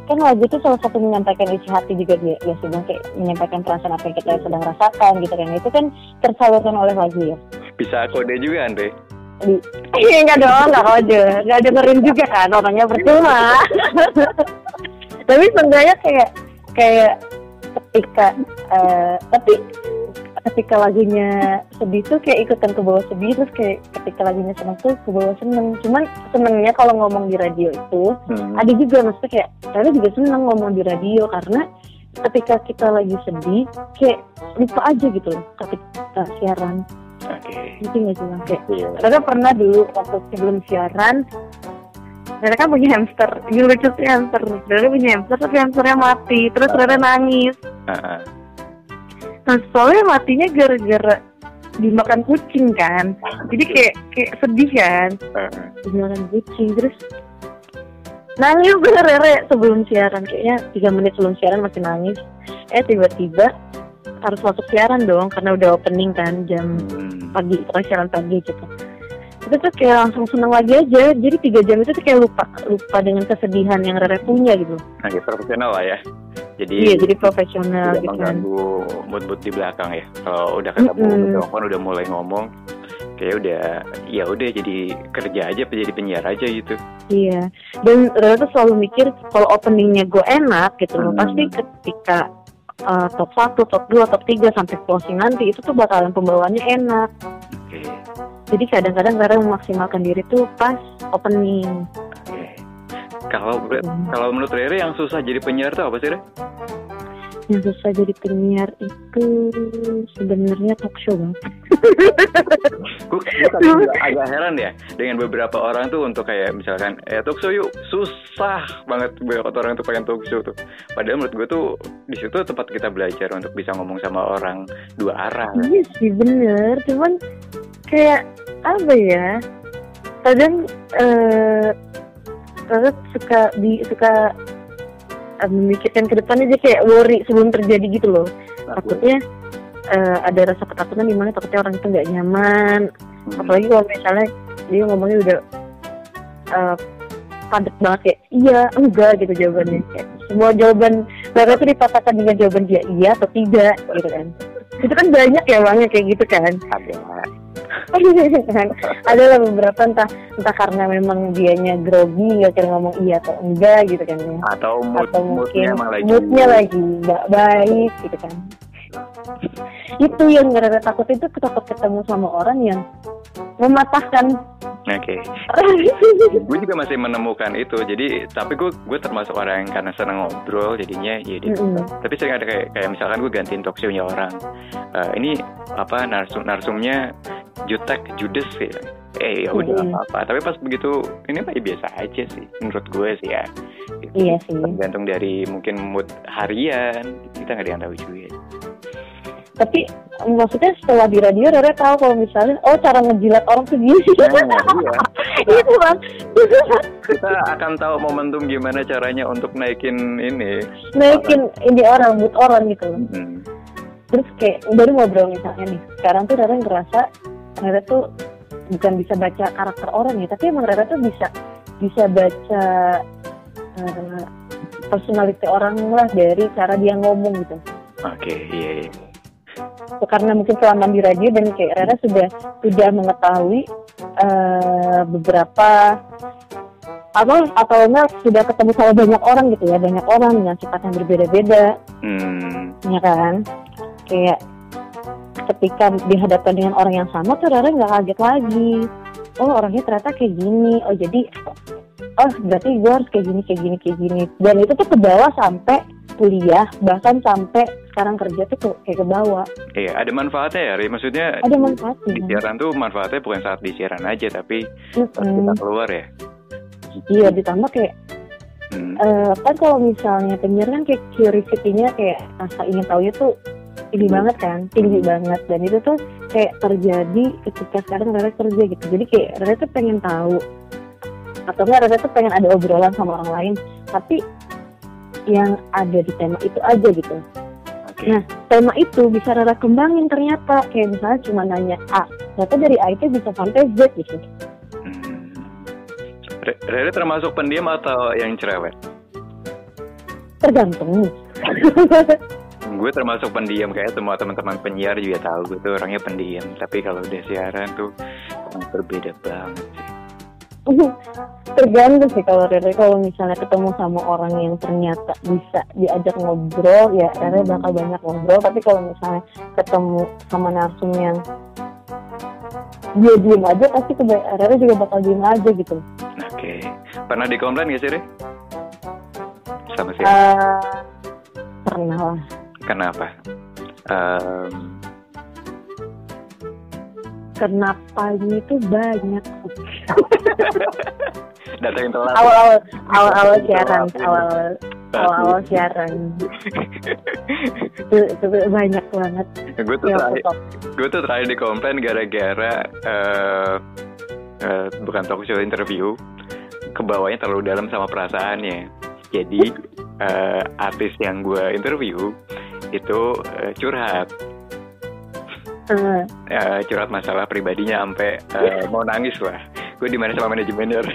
Speaker 1: kan lagu itu salah satu menyampaikan isi hati juga dia ya sih Bang. kayak menyampaikan perasaan apa yang kita sedang rasakan gitu kan itu kan tersalurkan oleh lagu ya
Speaker 2: bisa kode juga Andre.
Speaker 1: di eh, enggak dong enggak kode enggak dengerin juga kan orangnya percuma tapi seenggaknya kayak kayak ketika eh, tapi ketika lagunya sedih tuh kayak ikutan ke bawah sedih terus kayak ketika lagunya seneng tuh ke bawah seneng cuman senengnya kalau ngomong di radio itu
Speaker 2: Hmm.
Speaker 1: ada juga maksudnya kayak saya juga seneng ngomong di radio karena ketika kita lagi sedih kayak lupa aja gitu loh ketika siaran
Speaker 2: Oke.
Speaker 1: gitu nggak sih kayak
Speaker 2: Iya.
Speaker 1: Rara pernah dulu waktu sebelum siaran kan punya hamster, ini lucu sih hamster Rara punya hamster tapi hamsternya mati Terus Rara nangis
Speaker 2: Ah, ah.
Speaker 1: Nah soalnya matinya gara-gara dimakan kucing kan. Jadi kayak kayak sedih kan.
Speaker 2: Ah.
Speaker 1: Dimakan kucing terus Nangis gue Rere sebelum siaran. Kayaknya 3 menit sebelum siaran masih nangis. Eh tiba-tiba harus masuk siaran dong Karena udah opening kan jam
Speaker 2: Hmm.
Speaker 1: pagi pokoknya siaran pagi gitu itu tuh kayak langsung seneng lagi aja jadi tiga jam itu tuh kayak lupa lupa dengan kesedihan yang Rere punya gitu
Speaker 2: Oke, profesional lah ya. Jadi
Speaker 1: iya jadi profesional
Speaker 2: tidak
Speaker 1: gitu kan
Speaker 2: mengganggu mood-mood di belakang ya. Kalau udah ketemu di telepon udah mulai ngomong, kayak udah ya udah jadi kerja aja jadi penyiar aja gitu.
Speaker 1: iya dan Rere tuh selalu mikir kalau openingnya gue enak gitu loh
Speaker 2: Hmm.
Speaker 1: pasti ketika uh, top 1, top 2, top 3 sampai closing nanti itu tuh bakalan pembawaannya enak
Speaker 2: Oke.
Speaker 1: Jadi kadang-kadang Rere memaksimalkan diri tuh pas opening.
Speaker 2: Kalau
Speaker 1: Hmm.
Speaker 2: kalau menurut Rere yang susah jadi penyiar tuh apa sih, Re?
Speaker 1: yang susah jadi penyiar itu sebenarnya talk show bang
Speaker 2: Gue agak heran ya dengan beberapa orang tuh untuk kayak misalkan eh talk show yuk susah banget beberapa orang tuh pengen talk show tuh. Padahal menurut gue tuh di situ tempat kita belajar untuk bisa ngomong sama orang dua arah.
Speaker 1: Iya sih bener, cuman kayak apa ya? Kadang eh kadang suka di suka eh, memikirkan ke depan aja kayak worry sebelum terjadi gitu loh. Takutnya eh, ada rasa ketakutan di mana takutnya orang itu nggak nyaman.
Speaker 2: Hmm.
Speaker 1: Apalagi kalau misalnya dia ngomongnya udah eh, padat banget kayak iya enggak gitu jawabannya. Kayak semua jawaban mereka tuh dipatahkan dengan jawaban dia iya atau tidak gitu kan. Itu kan banyak ya yang kayak gitu kan.
Speaker 2: ada.
Speaker 1: ada lah beberapa entah entah karena memang dianya grogi nggak kira ngomong iya atau enggak gitu kan ya.
Speaker 2: Atau mood
Speaker 1: atau mungkin moodnya lagi nggak baik gitu kan. Itu yang gara takut itu takut ketemu sama orang yang mematahkan.
Speaker 2: Oke. gue juga masih menemukan itu. Jadi tapi gue gue termasuk orang yang karena senang ngobrol jadinya ya dia
Speaker 1: Mm-mm.
Speaker 2: tapi sering ada kayak kayak misalkan gue gantiin talk show-nya orang. Eh, ini apa narsum narsumnya jutek judes sih eh ya udah
Speaker 1: Mm-mm.
Speaker 2: apa apa tapi pas begitu ini mah ya biasa aja sih menurut gue sih ya. Gitu.
Speaker 1: iya sih.
Speaker 2: Tergantung dari mungkin mood harian. Kita nggak ada yang tahu juga
Speaker 1: tapi maksudnya setelah di radio Rere tahu kalau misalnya oh cara ngejilat orang tuh gini
Speaker 2: Nah, iya.
Speaker 1: itu bang
Speaker 2: kita akan tahu momentum gimana caranya untuk naikin ini.
Speaker 1: naikin ini orang mood orang gitu loh.
Speaker 2: Hmm.
Speaker 1: terus kayak baru ngobrol misalnya nih sekarang tuh Rara ngerasa Rara tuh bukan bisa baca karakter orang ya tapi emang Rara tuh bisa bisa baca eh, personality orang lah dari cara dia ngomong gitu
Speaker 2: Oke, iya, iya.
Speaker 1: Karena mungkin selama di radio dan kayak Rara sudah sudah mengetahui eh, beberapa apa atau enggak sudah ketemu sama banyak orang gitu ya banyak orang dengan sifat yang berbeda-beda.
Speaker 2: Hmm.
Speaker 1: ya kan? Kayak ketika dihadapkan dengan orang yang sama tuh Rara nggak kaget lagi. Oh orangnya ternyata kayak gini. Oh jadi oh berarti gue harus kayak gini kayak gini kayak gini dan itu tuh ke bawah sampai kuliah bahkan sampai sekarang kerja tuh ke- kayak ke bawah
Speaker 2: Iya, ada manfaatnya ya, Ri. Maksudnya
Speaker 1: ada
Speaker 2: di
Speaker 1: manfaatnya
Speaker 2: siaran tuh manfaatnya bukan saat di siaran aja, tapi pas
Speaker 1: Mm-mm.
Speaker 2: kita keluar ya.
Speaker 1: iya ditambah kayak
Speaker 2: Hmm.
Speaker 1: eh, kan kalau misalnya penyiar kan kayak curiosity-nya kayak rasa ingin tahunya tuh tinggi banget kan tinggi banget dan itu tuh kayak terjadi ketika sekarang Rara kerja gitu jadi kayak Rara tuh pengen tahu atau enggak Rara tuh pengen ada obrolan sama orang lain tapi yang ada di tema itu aja gitu
Speaker 2: Oke.
Speaker 1: Nah, tema itu bisa Rara kembangin ternyata kayak misalnya cuma nanya A ternyata dari A itu bisa sampai Z gitu
Speaker 2: Hmm. Re- Rere termasuk pendiam atau yang cerewet?
Speaker 1: tergantung
Speaker 2: Gue termasuk pendiam kayak semua teman-teman penyiar juga tahu gue tuh orangnya pendiam. Tapi kalau udah siaran tuh berbeda banget sih.
Speaker 1: Tergantung sih kalau Rere kalau misalnya ketemu sama orang yang ternyata bisa diajak ngobrol ya Rere bakal banyak ngobrol tapi kalau misalnya ketemu sama narsum yang dia diem aja pasti Rere juga bakal diem aja gitu
Speaker 2: Oke. Pernah dikomplain gak sih, Re? Sama siapa?
Speaker 1: Eh, pernah lah
Speaker 2: Kenapa? Em,
Speaker 1: kenapa itu banyak.
Speaker 2: Datangin telat.
Speaker 1: awal-awal awal-awal siaran awal awal-awal siaran. Itu, itu banyak banget.
Speaker 2: Gue tuh
Speaker 1: yang
Speaker 2: terakhir, gue tuh terakhir dikomplain gara-gara eh eh, bukan talk show interview. Ke bawahnya terlalu dalam sama perasaannya. Jadi eh, artis yang gue interview itu eh, curhat
Speaker 1: Eh,
Speaker 2: Eh, curhat masalah pribadinya sampai eh, mau nangis lah. Gue di mana sama manajemennya?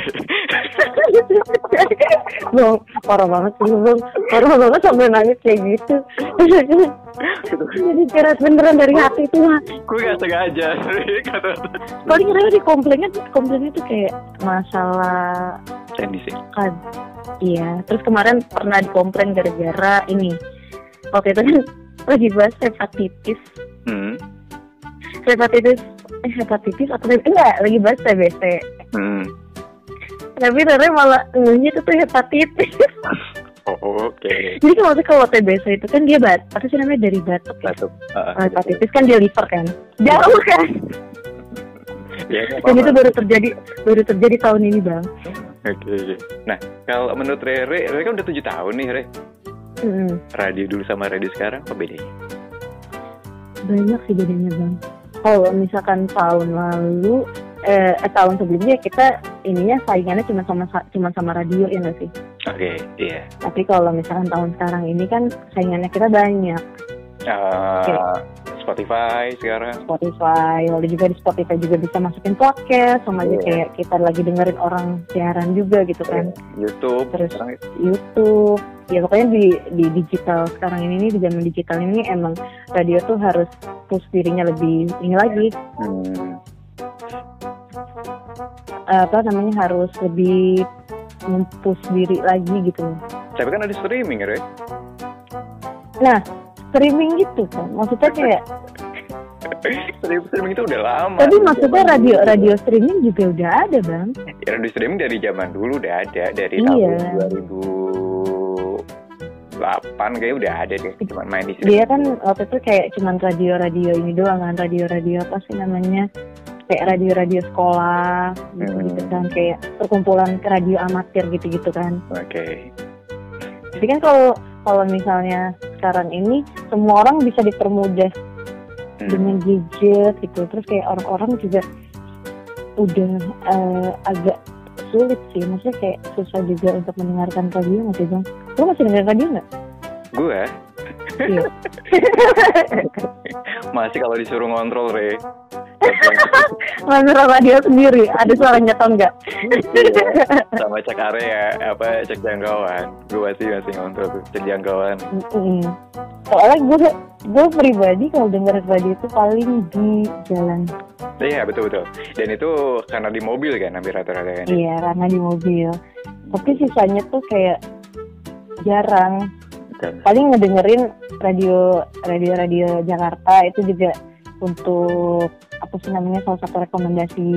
Speaker 1: Bang, parah banget sih bang. Parah banget sampai nangis kayak gitu. Jadi curhat beneran dari hati tuh mah
Speaker 2: gue gak sengaja
Speaker 1: Paling rada di komplainnya Komplainnya tuh kayak masalah
Speaker 2: sih.
Speaker 1: Kan Iya. Terus kemarin pernah dikomplain gara-gara ini. Waktu itu kan lagi bahas hepatitis.
Speaker 2: Hmm.
Speaker 1: Hepatitis Eh hepatitis atau enggak lagi bahas TBC
Speaker 2: Hmm.
Speaker 1: Tapi Rere malah ngehnya itu tuh hepatitis
Speaker 2: Oh, oke
Speaker 1: Jadi kan waktu kalau TBC itu kan dia bat, apa sih namanya dari batuk ya?
Speaker 2: batuk
Speaker 1: Kalau hepatitis kan dia liver kan. Jauh kan.
Speaker 2: ya,
Speaker 1: Dan itu baru terjadi baru terjadi tahun ini bang.
Speaker 2: Oke, oke. Nah, kalau menurut Rere, Rere kan udah tujuh tahun nih, Re.
Speaker 1: Mm-mm.
Speaker 2: Radio dulu sama radio sekarang, apa bedanya?
Speaker 1: Banyak sih bedanya bang. Kalau misalkan tahun lalu, eh, eh, tahun sebelumnya kita ininya saingannya cuma sama cuma sama radio ya nggak sih?
Speaker 2: Oke, iya.
Speaker 1: Tapi kalau misalkan tahun sekarang ini kan saingannya kita banyak.
Speaker 2: Uh. Spotify sekarang.
Speaker 1: Spotify, lalu juga di Spotify juga bisa masukin podcast, sama aja
Speaker 2: Iya.
Speaker 1: kayak kita lagi dengerin orang siaran juga gitu kan.
Speaker 2: YouTube.
Speaker 1: Terus
Speaker 2: sekarang
Speaker 1: YouTube ya pokoknya di di digital sekarang ini nih, di zaman digital ini emang radio tuh harus push dirinya lebih ini lagi
Speaker 2: Hmm.
Speaker 1: apa namanya harus lebih mempush diri lagi gitu
Speaker 2: Tapi kan ada streaming, Re.
Speaker 1: nah streaming gitu kan maksudnya kayak
Speaker 2: streaming, streaming itu udah lama.
Speaker 1: tapi maksudnya
Speaker 2: zaman
Speaker 1: radio
Speaker 2: dulu.
Speaker 1: radio streaming juga udah ada bang
Speaker 2: Ya, radio streaming dari zaman dulu udah ada. Dari
Speaker 1: Iya.
Speaker 2: tahun 2008 kayaknya udah ada deh. Cuman main di
Speaker 1: dia
Speaker 2: streaming.
Speaker 1: kan waktu itu kayak cuman radio-radio ini doang kan radio-radio apa sih namanya kayak radio-radio sekolah gitu,
Speaker 2: Hmm.
Speaker 1: gitu kan kayak perkumpulan radio amatir gitu-gitu kan
Speaker 2: Oke.
Speaker 1: Jadi kan kalau kalau misalnya sekarang ini semua orang bisa dipermudah
Speaker 2: Hmm.
Speaker 1: dengan gadget gitu, terus kayak orang-orang juga udah eh, agak sulit sih. Maksudnya kayak susah juga untuk mendengarkan radio nggak sih bang? Lo masih dengerin radio nggak?
Speaker 2: Gue
Speaker 1: iya.
Speaker 2: Masih kalau disuruh ngontrol re.
Speaker 1: ngontrol radio sendiri ada suaranya atau enggak
Speaker 2: Sama cek area apa cek jangkauan. Gue masih masih ngontrol tuh cek jangkauan.
Speaker 1: Mm. soalnya gue gue pribadi kalau dengerin radio itu paling di jalan
Speaker 2: Iya betul betul. Dan itu karena di mobil kan hampir rata-rata kan.
Speaker 1: iya karena di mobil tapi sisanya tuh kayak jarang
Speaker 2: Betul.
Speaker 1: paling ngedengerin radio radio radio Jakarta itu juga untuk apa sih namanya salah satu rekomendasi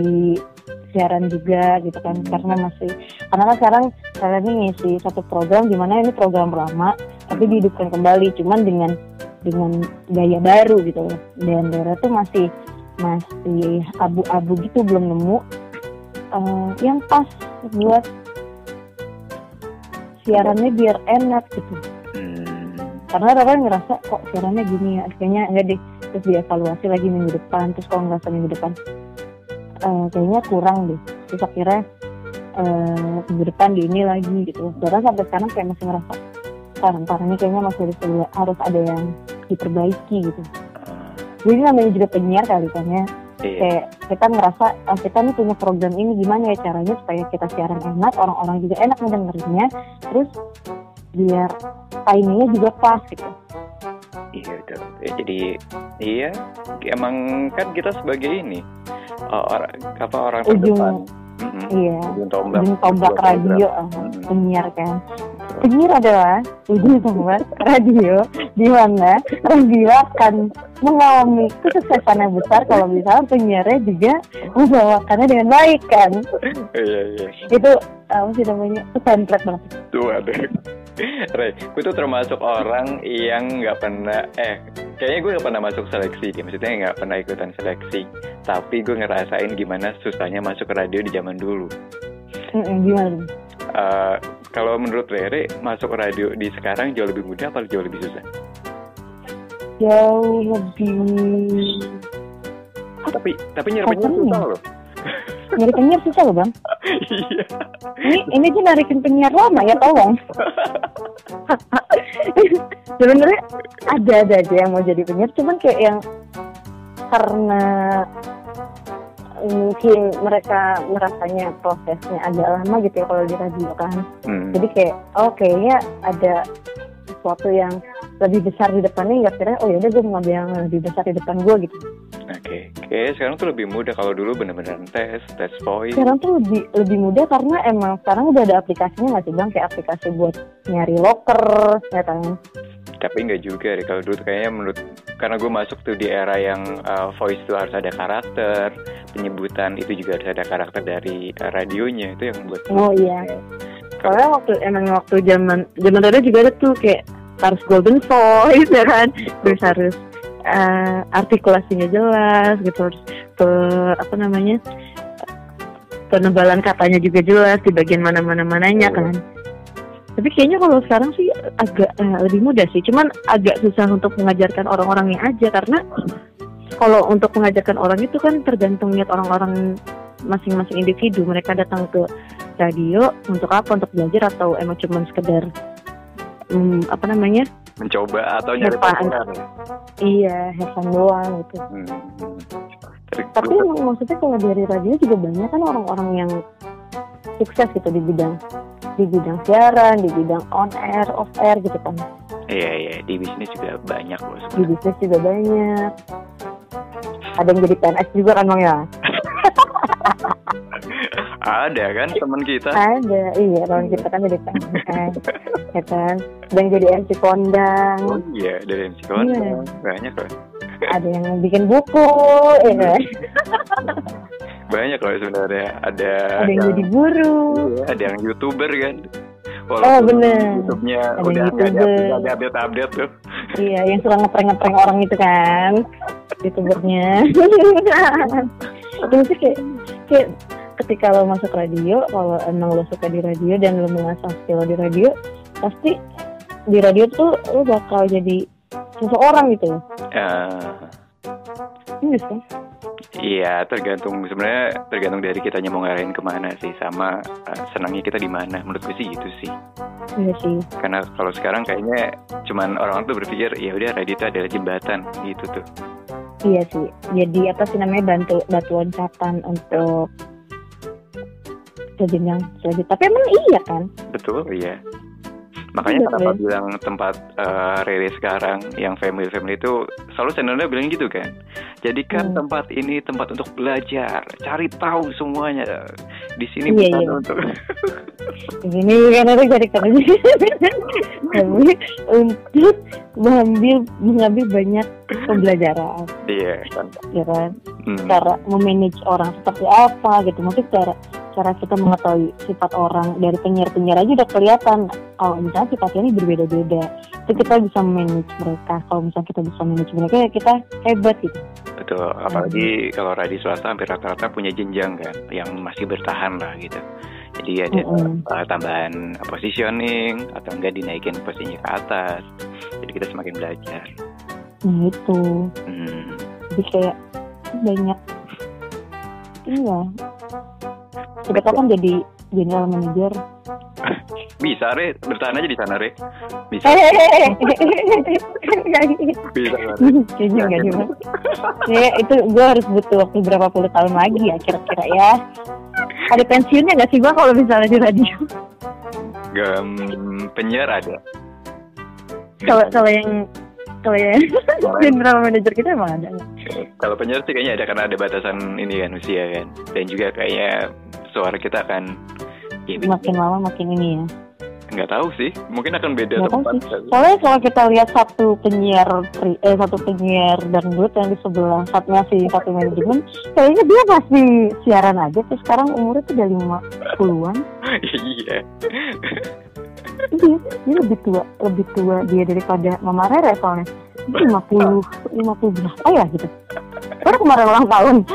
Speaker 1: siaran juga gitu kan. Karena masih karena kan sekarang saya ini ngisi satu program di mana ini program lama tapi dihidupkan kembali. Cuman dengan dengan gaya baru gitu loh. Dan daerah tuh masih masih abu-abu gitu belum nemu eh, yang pas buat siarannya biar enak gitu.
Speaker 2: Hmm.
Speaker 1: karena Rara ngerasa kok siarannya gini ya? Kayaknya enggak deh terus dievaluasi lagi minggu depan terus kalau ngerasa minggu depan eh, kayaknya kurang deh. Terus akhirnya eh, minggu depan di ini lagi gitu. Rara sampai sekarang kayak masih ngerasa sekarang ini kayaknya masih harus, harus ada yang diperbaiki gitu. Jadi namanya juga penyiar kali kan ya.
Speaker 2: Iya.
Speaker 1: kayak kita ngerasa ah, kita nih punya program ini gimana ya caranya supaya kita siaran enak orang-orang juga enak ngedengerinnya terus biar timingnya juga pas gitu
Speaker 2: Iya betul. Ya, jadi iya emang kan kita sebagai ini uh, orang apa orang
Speaker 1: Ujung-
Speaker 2: terdepan. Mm-mm.
Speaker 1: iya
Speaker 2: Ujung tombak.
Speaker 1: ujung tombak radio
Speaker 2: Mm-mm.
Speaker 1: penyiar kan penyiar adalah ujung tombak radio di mana radio akan mengalami kesuksesan yang besar kalau misalnya penyiarnya juga membawakannya dengan baik kan?
Speaker 2: Iya iya.
Speaker 1: itu apa sih namanya? Itu template banget.
Speaker 2: Tuh ada. Re, gue tuh termasuk orang yang nggak pernah eh kayaknya gue nggak pernah masuk seleksi dia maksudnya nggak pernah ikutan seleksi. Tapi gue ngerasain gimana susahnya masuk ke radio di zaman dulu
Speaker 1: gimana
Speaker 2: Eh, kalau menurut Rere masuk radio di sekarang jauh lebih mudah atau jauh lebih susah?
Speaker 1: Jauh lebih
Speaker 2: tapi tapi nyerapnya
Speaker 1: Apa
Speaker 2: susah loh.
Speaker 1: Nyari penyiar susah loh bang.
Speaker 2: Iya.
Speaker 1: Ini ini tuh narikin penyiar lama ya tolong. Sebenarnya ada ada aja yang mau jadi penyiar cuman kayak yang karena mungkin mereka merasanya prosesnya agak lama gitu ya kalau di radio kan
Speaker 2: Hmm.
Speaker 1: jadi kayak oh kayaknya ada sesuatu yang lebih besar di depannya ya akhirnya oh yaudah gue mau yang lebih besar di depan gue gitu.
Speaker 2: Oke, Oke, sekarang tuh lebih mudah. Kalau dulu bener-bener tes, tes voice.
Speaker 1: sekarang tuh lebih lebih mudah karena emang sekarang udah ada aplikasinya nggak sih bang? Kayak aplikasi buat nyari loker ya kan?
Speaker 2: Tapi nggak juga deh. Kalau dulu tuh kayaknya menurut karena gue masuk tuh di era yang uh, voice tuh harus ada karakter, penyebutan itu juga harus ada karakter dari uh, radionya. Itu yang buat.
Speaker 1: oh iya. Soalnya waktu emang waktu zaman zaman dulu juga ada tuh kayak harus golden voice ya kan? Terus harus eh, artikulasinya jelas gitu. Harus per, apa namanya penebalan katanya juga jelas di bagian mana mana mananya kan. Tapi kayaknya kalau sekarang sih agak eh, lebih mudah sih. Cuman agak susah untuk mengajarkan orang-orangnya aja karena kalau untuk mengajarkan orang itu kan tergantung niat orang-orang masing-masing individu. Mereka datang ke radio untuk apa? Untuk belajar atau emang cuma sekedar hmm, apa namanya
Speaker 2: mencoba atau nyari pasangan.
Speaker 1: iya fun doang gitu
Speaker 2: Hmm. Tapi
Speaker 1: tapi
Speaker 2: gua-
Speaker 1: emang maksudnya kalau dari radio juga banyak kan orang-orang yang sukses gitu di bidang di bidang siaran di bidang on air off air gitu kan
Speaker 2: iya iya di bisnis juga banyak loh.
Speaker 1: di
Speaker 2: sebenarnya.
Speaker 1: bisnis juga banyak ada yang jadi PNS juga kan bang ya
Speaker 2: Ada kan teman kita.
Speaker 1: ada iya lawan kita kan jadi PNS ya kan yang jadi MC kondang
Speaker 2: Oh iya dari MC Kondang. banyak loh.
Speaker 1: ada yang bikin buku ya kan?
Speaker 2: Banyak loh sebenarnya. Ada
Speaker 1: ada yang jadi guru
Speaker 2: Iya, ada yang youtuber kan.
Speaker 1: Oh, bener.
Speaker 2: YouTube-nya
Speaker 1: Ada
Speaker 2: udah
Speaker 1: yang
Speaker 2: nggak ada ada update-update tuh.
Speaker 1: iya yang suka ngeprank-ngeprank orang itu kan youtubernya itu sih kayak kayak ketika lo masuk radio kalau emang lo suka di radio dan lo mengasah skill di radio pasti di radio tuh lo bakal jadi seseorang gitu loh
Speaker 2: Eh,
Speaker 1: Iya sih
Speaker 2: Iya, tergantung sebenarnya tergantung dari kita mau ngarahin ke mana sih, sama uh, senangnya kita di mana. Menurut gue sih gitu sih.
Speaker 1: Iya sih.
Speaker 2: Karena kalau sekarang kayaknya cuman orang tuh berpikir ya udah radio itu adalah jembatan gitu tuh.
Speaker 1: Iya sih. Jadi apa sih namanya bantu batu loncatan untuk ke jenjang selanjutnya. Tapi emang iya kan?
Speaker 2: Betul, iya. Makanya
Speaker 1: Iya,
Speaker 2: kenapa
Speaker 1: kan?
Speaker 2: bilang tempat uh, Rere sekarang yang family family itu selalu channelnya bilang gitu kan. Jadikan
Speaker 1: Hmm.
Speaker 2: tempat ini tempat untuk belajar, cari tahu semuanya. Di sini
Speaker 1: Iya,
Speaker 2: bukan
Speaker 1: iya.
Speaker 2: untuk
Speaker 1: Ini kan ada cari kerja. Tapi untuk mengambil mengambil banyak pembelajaran,
Speaker 2: Iya kan.
Speaker 1: ya kan?
Speaker 2: Hmm.
Speaker 1: Cara memanage orang seperti apa gitu. Mungkin cara cara kita mengetahui sifat orang dari penyiar-penyiar aja udah kelihatan kalau misalnya sifatnya ini berbeda-beda itu kita bisa manage mereka kalau misalnya kita bisa manage mereka ya kita hebat gitu
Speaker 2: Betul, apalagi kalau radio swasta hampir rata-rata punya jenjang kan, yang masih bertahan lah gitu. Jadi ada
Speaker 1: Mm-mm.
Speaker 2: uh, tambahan positioning atau enggak dinaikin posisinya ke atas. Kita semakin belajar.
Speaker 1: nah itu
Speaker 2: Hmm.
Speaker 1: jadi kayak banyak iya kita tahu kan jadi general manager
Speaker 2: Bisa Re, bertahan aja di sana Re. Bisa,
Speaker 1: hehehe
Speaker 2: bisa Re.
Speaker 1: kayaknya enggak nih Bang. ya itu gue harus butuh waktu berapa puluh tahun lagi ya kira-kira ya ada pensiunnya nggak sih bang kalau misalnya di radio
Speaker 2: Gem, penyiar ada.
Speaker 1: Kalau kalau yang kalau yang general manager kita emang ada?
Speaker 2: Kalau penyiar sih kayaknya ada karena ada batasan ini kan usia kan. Dan juga kayaknya suara kita akan ya
Speaker 1: makin lama makin ini ya
Speaker 2: nggak tahu sih. Mungkin akan beda
Speaker 1: Nggak
Speaker 2: tempat.
Speaker 1: sih. Soalnya kalau kita lihat satu penyiar eh satu penyiar dangdut yang di sebelah satunya si satu manajemen, kayaknya dia masih siaran aja. Terus sekarang umurnya tuh udah lima puluhan.
Speaker 2: Iya.
Speaker 1: Iya, dia lebih tua, lebih tua dia daripada Mama Rere soalnya. Lima puluh, lima puluh berapa ya gitu. Baru kemarin ulang tahun.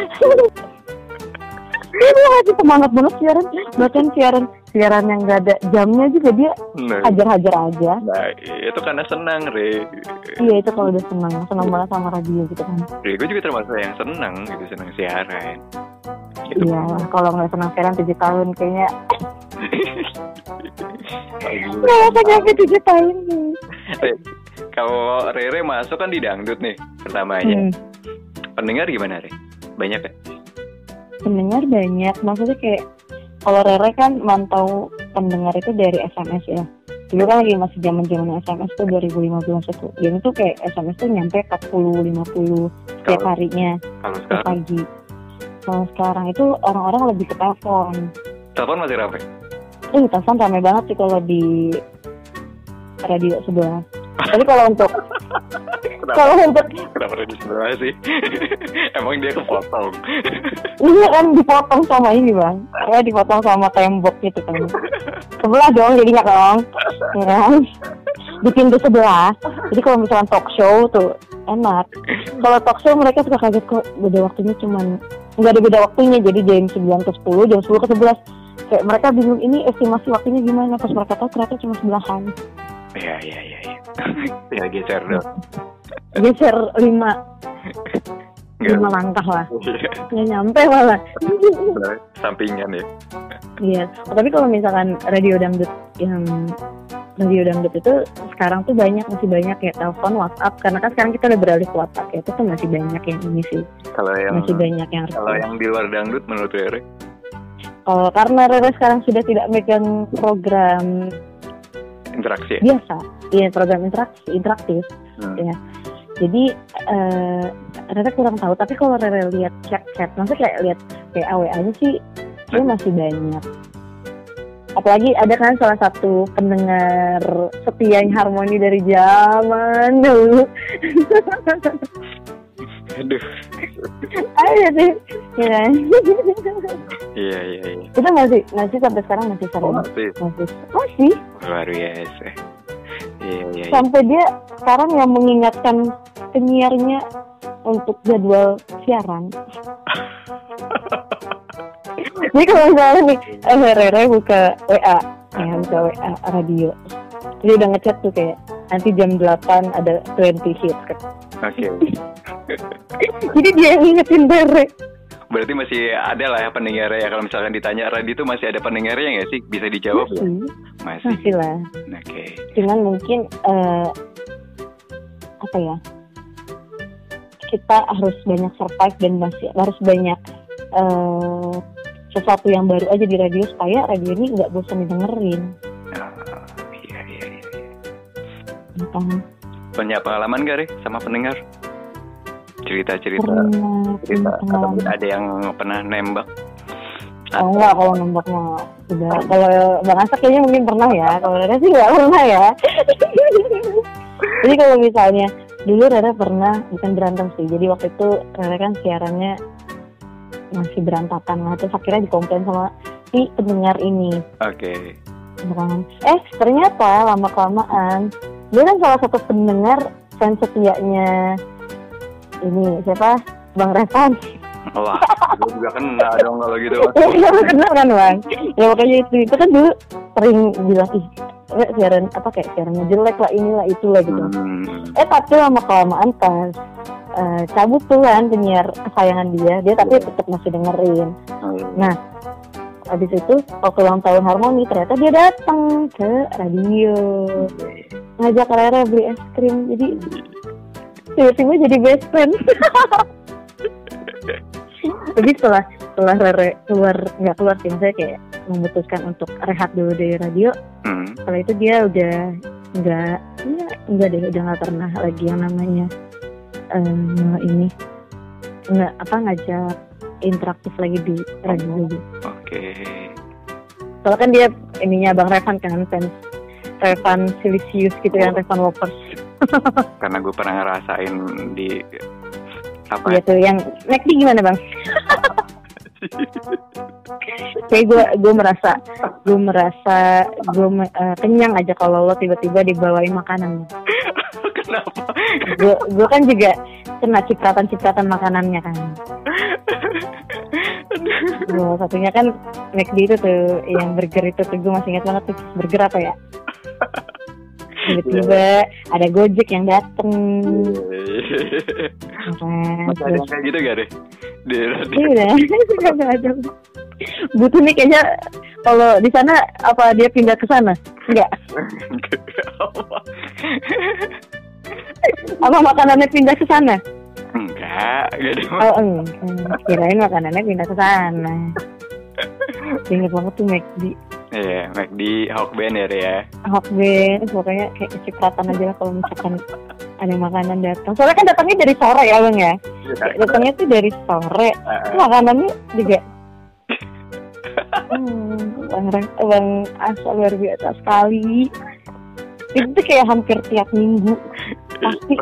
Speaker 1: Dia masih semangat banget siaran, bahkan siaran siaran yang gak ada jamnya juga dia
Speaker 2: Nah,
Speaker 1: hajar-hajar aja.
Speaker 2: nah, itu karena senang, Re.
Speaker 1: Iya itu kalau udah senang, senang banget sama radio gitu kan.
Speaker 2: Re, gue juga termasuk yang senang gitu, senang siaran. Gitu.
Speaker 1: Iya, kalau nggak senang siaran tujuh tahun kayaknya nggak bisa nyampe tujuh tahun nih.
Speaker 2: Re, Kalau Rere masuk kan di dangdut nih pertamanya.
Speaker 1: Hmm,
Speaker 2: Pendengar gimana, Re? Banyak kan?
Speaker 1: pendengar banyak, maksudnya kayak kalau Rere kan mantau pendengar itu dari SMS ya. Dulu kan lagi masih zaman zaman SMS tuh 2015 itu. Dan itu kayak SMS tuh nyampe 40 50 setiap harinya
Speaker 2: kalau sekarang
Speaker 1: pagi. Kalau sekarang itu orang-orang lebih ke telepon.
Speaker 2: telepon masih ramai.
Speaker 1: Eh, telepon rame banget sih kalau di radio sebelah. Tapi kalau untuk
Speaker 2: Kenapa?
Speaker 1: kalau untuk
Speaker 2: Kenapa di sebelah sih? Emang dia kepotong.
Speaker 1: Iya kan dipotong sama ini bang. Ya dipotong sama tembok gitu kan. Sebelah dong jadinya dong Ya kan? Di pintu sebelah. Jadi kalau misalkan talk show tuh enak. Kalau talk show mereka suka kaget kok Beda waktunya cuman nggak ada beda waktunya. Jadi jam 9 ke 10 Jam 10 ke 11 Kayak mereka bingung ini estimasi waktunya gimana? Pas mereka tahu ternyata cuma sebelahan.
Speaker 2: Iya, iya, iya. ya geser dong.
Speaker 1: Geser 5
Speaker 2: Enggak.
Speaker 1: 5 langkah lah.
Speaker 2: Iya,
Speaker 1: Nggak nyampe malah.
Speaker 2: Sampingan ya.
Speaker 1: Iya, oh, tapi kalau misalkan radio dangdut yang radio dangdut itu sekarang tuh banyak masih banyak ya. Telepon WhatsApp. Karena kan sekarang kita udah beralih ke WhatsApp ya. Itu tuh masih banyak yang ini sih.
Speaker 2: Kalau yang
Speaker 1: masih banyak yang
Speaker 2: kalau yang di luar dangdut menurut Rere?
Speaker 1: Kalau karena Rere sekarang sudah tidak megang program
Speaker 2: interaksi ya?
Speaker 1: biasa, iya program interaksi interaktif,
Speaker 2: Hmm.
Speaker 1: Ya. jadi eh Rere kurang tahu. Tapi kalau Rere lihat chat-chat, maksudnya kayak lihat WA aja sih, dia masih banyak. Apalagi ada kan salah satu pendengar setia yang harmoni dari zaman dulu.
Speaker 2: Aduh.
Speaker 1: Ada sih, ya kan?
Speaker 2: Iya, iya, iya.
Speaker 1: Itu masih, masih sampai sekarang masih
Speaker 2: Oh,
Speaker 1: sering.
Speaker 2: masih
Speaker 1: Masih, masih.
Speaker 2: luar biasa. Iya, iya, iya.
Speaker 1: Sampai dia sekarang yang mengingatkan penyiarnya untuk jadwal siaran. Jadi kalau misalnya nih, eh, Rere buka WA, ya buka WA radio. Jadi udah ngechat tuh kayak nanti jam 8 ada 20 hits kan.
Speaker 2: Oke.
Speaker 1: Jadi dia yang ngingetin Rere.
Speaker 2: Berarti masih ada lah ya pendengarnya ya kalau misalkan ditanya radio itu masih ada pendengarnya nggak sih? Bisa dijawab nggak?
Speaker 1: masih
Speaker 2: Masih.
Speaker 1: masih lah
Speaker 2: Oke.
Speaker 1: cuman mungkin eh, apa ya kita harus banyak survive dan masih harus banyak eh, sesuatu yang baru aja di radio supaya radio ini nggak bosan didengerin gitu.
Speaker 2: Punya pengalaman gak Re sama pendengar? Cerita-cerita cerita
Speaker 1: punya
Speaker 2: atau ada yang pernah nembak?
Speaker 1: Oh enggak kalau nembak mah udah kalau bang Asak kayaknya mungkin pernah ya. Kalau Rara sih nggak pernah ya. Jadi kalau misalnya dulu Rara pernah bukan berantem sih. Jadi waktu itu Rara kan siarannya masih berantakan. Lah terus akhirnya dikomplain sama si pendengar ini.
Speaker 2: Oke.
Speaker 1: Beneran. eh ternyata lama kelamaan dia kan salah satu pendengar fans setianya ini siapa? Bang Revan.
Speaker 2: Wah gue juga kena dong kalau gitu.
Speaker 1: Iya benar kan bang? Ya makanya itu itu kan dulu sering bilang ih eh, siaran apa kayak siarannya jelek lah inilah itulah gitu.
Speaker 2: Hmm,
Speaker 1: eh tapi lama kelamaan pas eh, cabut tuh kan penyiar kesayangan dia dia tapi tetap masih dengerin.
Speaker 2: Nah,
Speaker 1: habis itu waktu ulang tahun harmoni ternyata dia datang ke radio. Ngajak Rere beli es krim. Jadi tiba-tiba jadi best friend. Tapi setelah setelah Rere keluar nggak keluar sih maksudnya kayak memutuskan untuk rehat dulu dari radio
Speaker 2: hmm,
Speaker 1: setelah itu dia udah nggak ya nggak deh udah nggak pernah lagi yang namanya eh, ini nggak apa ngajak interaktif lagi di radio. Gitu.
Speaker 2: Oke.
Speaker 1: Soalnya kan dia ininya Bang Revan kan fans Revan Silisius gitu kan Revan Walkers
Speaker 2: karena gue pernah ngerasain di apa
Speaker 1: Iya tuh yang McD gimana bang? Kayak gue gue merasa gue merasa gue me- eh, kenyang aja kalau lo tiba-tiba dibawain makanan.
Speaker 2: kenapa?
Speaker 1: Gue gue kan juga kena cipratan-cipratan makanannya kan. Gue satunya kan McD itu tuh yang burger itu tuh gue masih ingat banget tuh burger apa ya? Tiba-tiba ada Gojek yang dateng.
Speaker 2: Masih ada kayak gitu gak deh
Speaker 1: Iya, nggak ada. Butuh nih kayaknya kalau di sana apa dia pindah ke sana? Enggak. Apa makanannya pindah ke sana?
Speaker 2: enggak ada
Speaker 1: Oh, enggak. Kirain makanannya pindah ke sana. Ingat banget tuh McD.
Speaker 2: Iya, McD Hawk Band ya, Re, ya.
Speaker 1: Hokben, pokoknya kayak kecipratan aja lah kalau misalkan ada makanan datang. Soalnya kan datangnya dari sore ya bang ya. Kayak Datangnya tuh dari sore. Makanannya juga. Hmm, bang, bang Asa luar biasa sekali. Itu tuh kayak hampir tiap minggu. Pasti.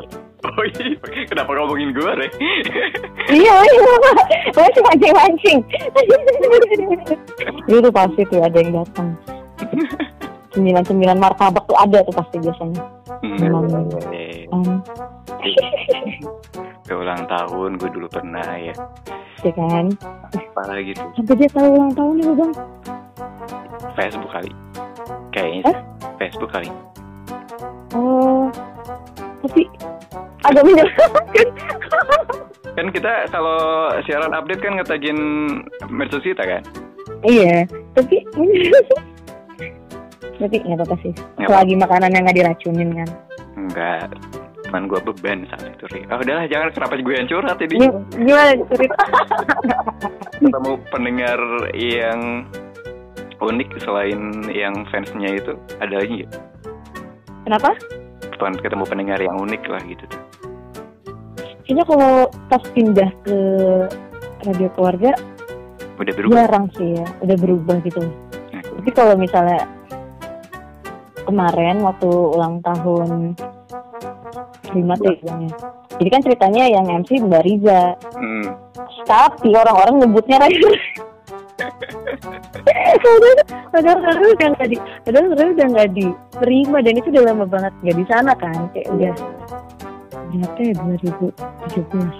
Speaker 2: Oh iya, kenapa ngomongin gue, Re?
Speaker 1: iya, iya. Masih mancing-mancing. Itu pasti tuh ada yang datang. Sembilan-sembilan martabak tuh ada tuh pasti biasanya. Memang. Hmm.
Speaker 2: ke ulang tahun gue dulu pernah ya.
Speaker 1: ya kan
Speaker 2: Apa lagi tuh?
Speaker 1: sampai dia tahu ulang tahun ya bang
Speaker 2: Facebook kali. Kayaknya
Speaker 1: Eh?
Speaker 2: Facebook kali.
Speaker 1: Oh tapi agak menyebalkan
Speaker 2: Kan kita kalau siaran update kan ngetagin medsos kita kan?
Speaker 1: iya tapi tapi nggak apa-apa sih
Speaker 2: Nggak
Speaker 1: selagi makanan yang nggak diracunin kan
Speaker 2: Enggak. Cuman gue beban saat itu. Oh, udahlah, jangan kenapa gue yang curhat ini.
Speaker 1: Gim- gimana cerita
Speaker 2: Ketemu pendengar yang unik selain yang fansnya itu ada lagi?
Speaker 1: Kenapa
Speaker 2: ketemu pendengar yang unik lah gitu tuh.
Speaker 1: kayaknya kalau pas pindah ke radio keluarga
Speaker 2: Udah berubah.
Speaker 1: jarang sih ya udah berubah gitu
Speaker 2: Nah,
Speaker 1: tapi kalau misalnya kemarin waktu ulang tahun lima tuh ya. jadi kan ceritanya yang MC Mbak Riza
Speaker 2: Hmm.
Speaker 1: tapi orang-orang nyebutnya Raya padahal padahal udah nggak di padahal padahal udah nggak diterima dan itu udah lama banget nggak di sana kan kayak udah berapa ya 2017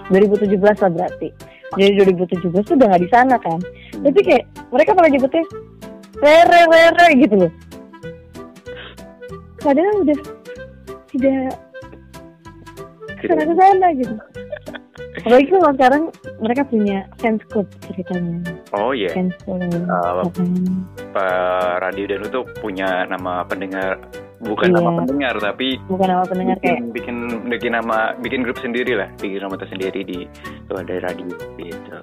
Speaker 1: 2017 lah berarti. Jadi 2017 tuh udah nggak di sana kan. Tapi kayak mereka malah nyebutnya rere rere gitu loh. Padahal udah tidak ke sana ke sana gitu apalagi kalau sekarang mereka punya fans club ceritanya
Speaker 2: Oh iya.
Speaker 1: club
Speaker 2: Uh. Pak Radio Danu tuh punya nama pendengar bukan
Speaker 1: Iya.
Speaker 2: nama pendengar tapi
Speaker 1: bukan nama pendengar kayak
Speaker 2: bikin, bikin bikin nama bikin grup sendiri lah bikin nama tersendiri di tuh ada radio gitu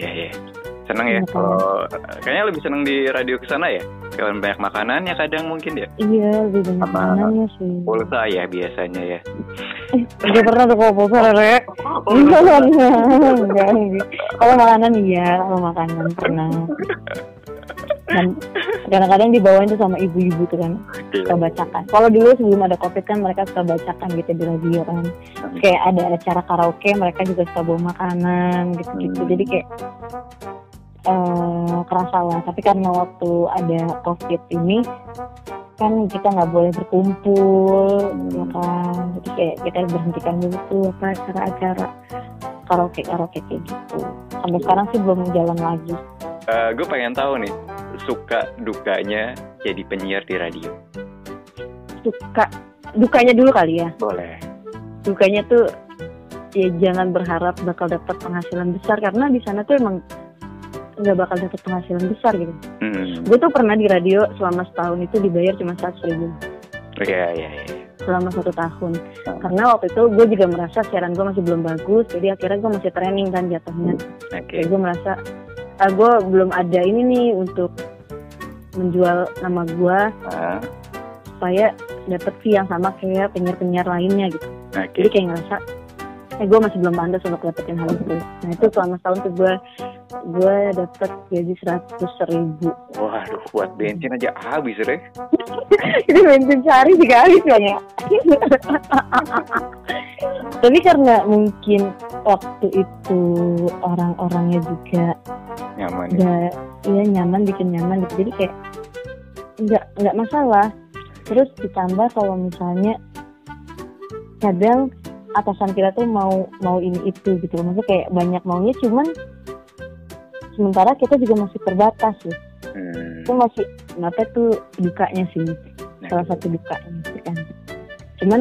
Speaker 2: ya ya seneng ya
Speaker 1: Iya,
Speaker 2: kalau kayaknya lebih seneng di radio ke sana ya? Kalau banyak makanannya kadang mungkin ya?
Speaker 1: Iya lebih banyak
Speaker 2: Sama-
Speaker 1: makanannya sih.
Speaker 2: pulsa ya biasanya ya.
Speaker 1: Gak pernah tuh kalau pulsa Enggak, enggak, enggak. Kalau makanan iya, kalau makanan pernah. Dan kadang-kadang dibawain tuh sama ibu-ibu tuh kan, suka bacakan. Kalau dulu sebelum ada covid kan mereka suka bacakan gitu di radio kan. Kayak ada acara karaoke, mereka juga suka bawa makanan gitu-gitu. Jadi kayak eh kerasa lah. Tapi karena waktu ada covid ini kan kita nggak boleh berkumpul, ya kan. Jadi kayak kita berhentikan dulu tuh apa acara-acara karaoke karaoke kayak gitu. Sampai sekarang sih belum jalan lagi.
Speaker 2: Gue pengen tahu nih suka dukanya jadi penyiar di radio
Speaker 1: Suka dukanya dulu kali ya.
Speaker 2: boleh
Speaker 1: Dukanya tuh ya jangan berharap bakal dapat penghasilan besar karena di sana tuh emang nggak bakal dapat penghasilan besar gitu.
Speaker 2: hmm.
Speaker 1: Gue tuh pernah di radio selama setahun itu dibayar cuma seratus ribu
Speaker 2: ya ya ya
Speaker 1: selama satu tahun. Karena waktu itu gue juga merasa siaran gue masih belum bagus, jadi akhirnya gue masih training kan jatuhnya.
Speaker 2: oke
Speaker 1: Jadi gue merasa ah, gue belum ada ini nih untuk menjual nama gue
Speaker 2: Ah,
Speaker 1: supaya dapet fee yang sama kayak penyiar-penyiar lainnya gitu.
Speaker 2: oke
Speaker 1: Jadi kayak ngerasa eh gue masih belum pantas untuk dapetin hal itu. Nah itu selama setahun tuh gue gue dapet gaji seratus ribu.
Speaker 2: Waduh, buat bensin aja habis, Rek.
Speaker 1: itu bensin sehari juga habis banyak. Tapi karena mungkin waktu itu orang-orangnya juga
Speaker 2: Nyaman ya.
Speaker 1: iya nyaman bikin nyaman gitu. Jadi kayak nggak nggak masalah. Terus ditambah kalau misalnya kadang atasan kita tuh mau mau ini itu gitu maksudnya kayak banyak maunya cuman sementara kita juga masih terbatas sih.
Speaker 2: Hmm.
Speaker 1: itu masih kenapa tuh dukanya sih
Speaker 2: Nah,
Speaker 1: salah satu dukanya sih kan. Cuman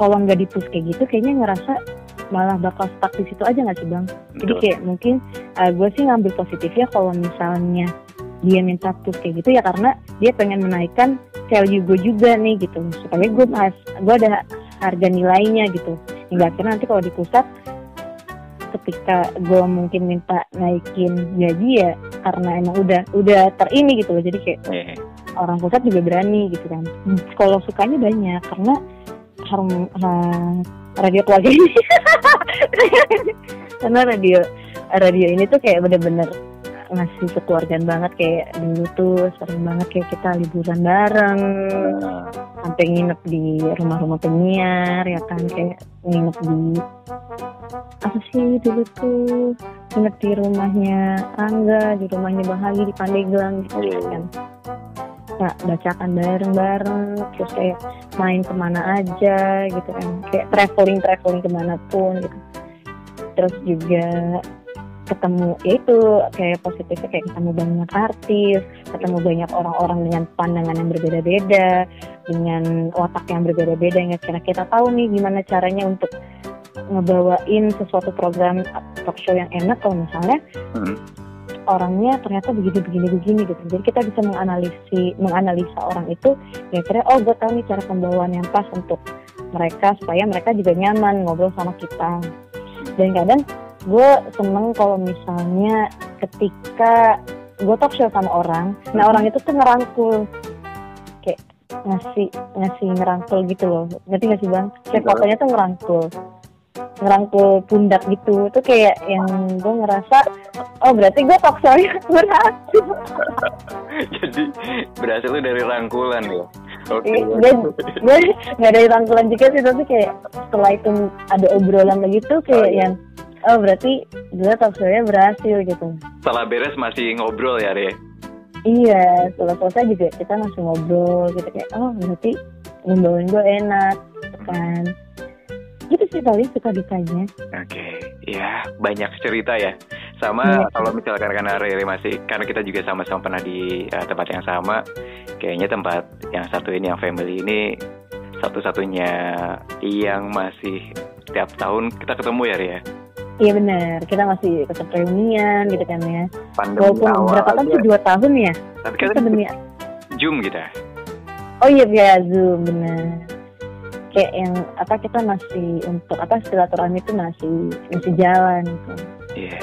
Speaker 1: kalau nggak dipus kayak gitu kayaknya ngerasa malah bakal stuck di situ aja nggak sih bang? Jadi kayak mungkin gue sih ngambil positifnya kalau misalnya dia minta push kayak gitu ya karena dia pengen menaikkan value gue juga nih gitu. Supaya gue mas gue ada harga nilainya gitu. Hingga akhirnya nanti kalau di pusat ketika gue mungkin minta naikin gaji ya karena emang udah udah terini gitu loh. Jadi kayak
Speaker 2: Eh,
Speaker 1: orang pusat juga berani gitu kan. Kalau sukanya banyak karena harum ha- radio keluarga ini karena radio radio ini tuh kayak bener-bener ngasih kekeluargaan banget. Kayak dulu tuh sering banget kayak kita liburan bareng sampai nginep di rumah-rumah penyiar ya kan? Kayak nginep di apa sih dulu tuh? Nginep di rumahnya Angga di rumahnya Bahagi di Pandeglang gitu
Speaker 2: Iya.
Speaker 1: kan? Nah, bacakan bareng-bareng terus kayak main ke mana aja gitu kan? Kayak traveling traveling ke mana pun gitu. Terus juga ketemu ya itu kayak positifnya kayak ketemu banyak artis ketemu banyak orang-orang dengan pandangan yang berbeda-beda dengan otak yang berbeda-beda yang kira kita tahu nih gimana caranya untuk ngebawain sesuatu program talk show yang enak kalau misalnya
Speaker 2: hmm.
Speaker 1: orangnya ternyata begini begini begini gitu jadi kita bisa menganalisi menganalisa orang itu ya kira oh gue tahu nih cara pembawaan yang pas untuk mereka supaya mereka juga nyaman ngobrol sama kita dan kadang gue seneng kalau misalnya ketika gue talk show sama orang nah orang itu tuh ngerangkul kayak ngasih ngasih ngerangkul gitu loh ngerti gak sih bang kayak
Speaker 2: Betul.
Speaker 1: fotonya tuh ngerangkul ngerangkul pundak gitu itu kayak yang gue ngerasa oh berarti gue talk show berhasil
Speaker 2: Jadi berhasil lu dari rangkulan ya. Oke.
Speaker 1: Iya, gue gue nggak dari rangkulan juga sih tapi kayak setelah itu ada obrolan begitu kayak
Speaker 2: Oh, iya.
Speaker 1: yang oh berarti gue talk show-nya berhasil gitu
Speaker 2: Setelah beres masih ngobrol ya, Re.
Speaker 1: iya setelah selesai juga kita langsung ngobrol gitu kayak oh berarti ngomongin gue enak gitu kan gitu sih paling suka dukanya
Speaker 2: Oke, ya banyak cerita ya. Sama
Speaker 1: Iya.
Speaker 2: kalau misalkan karena Rere masih karena kita juga sama-sama pernah di eh, tempat yang sama, kayaknya tempat yang satu ini yang family ini satu-satunya yang masih tiap tahun kita ketemu ya Ria.
Speaker 1: Iya benar, kita masih tetap reunian gitu kan ya.
Speaker 2: Pandemi
Speaker 1: Walaupun
Speaker 2: awal
Speaker 1: berapa tahun sih dua tahun ya.
Speaker 2: Tapi kan
Speaker 1: demi
Speaker 2: Zoom kita.
Speaker 1: Oh iya via Zoom benar. Kayak yang apa kita masih untuk apa silaturahmi itu masih masih jalan gitu.
Speaker 2: Iya.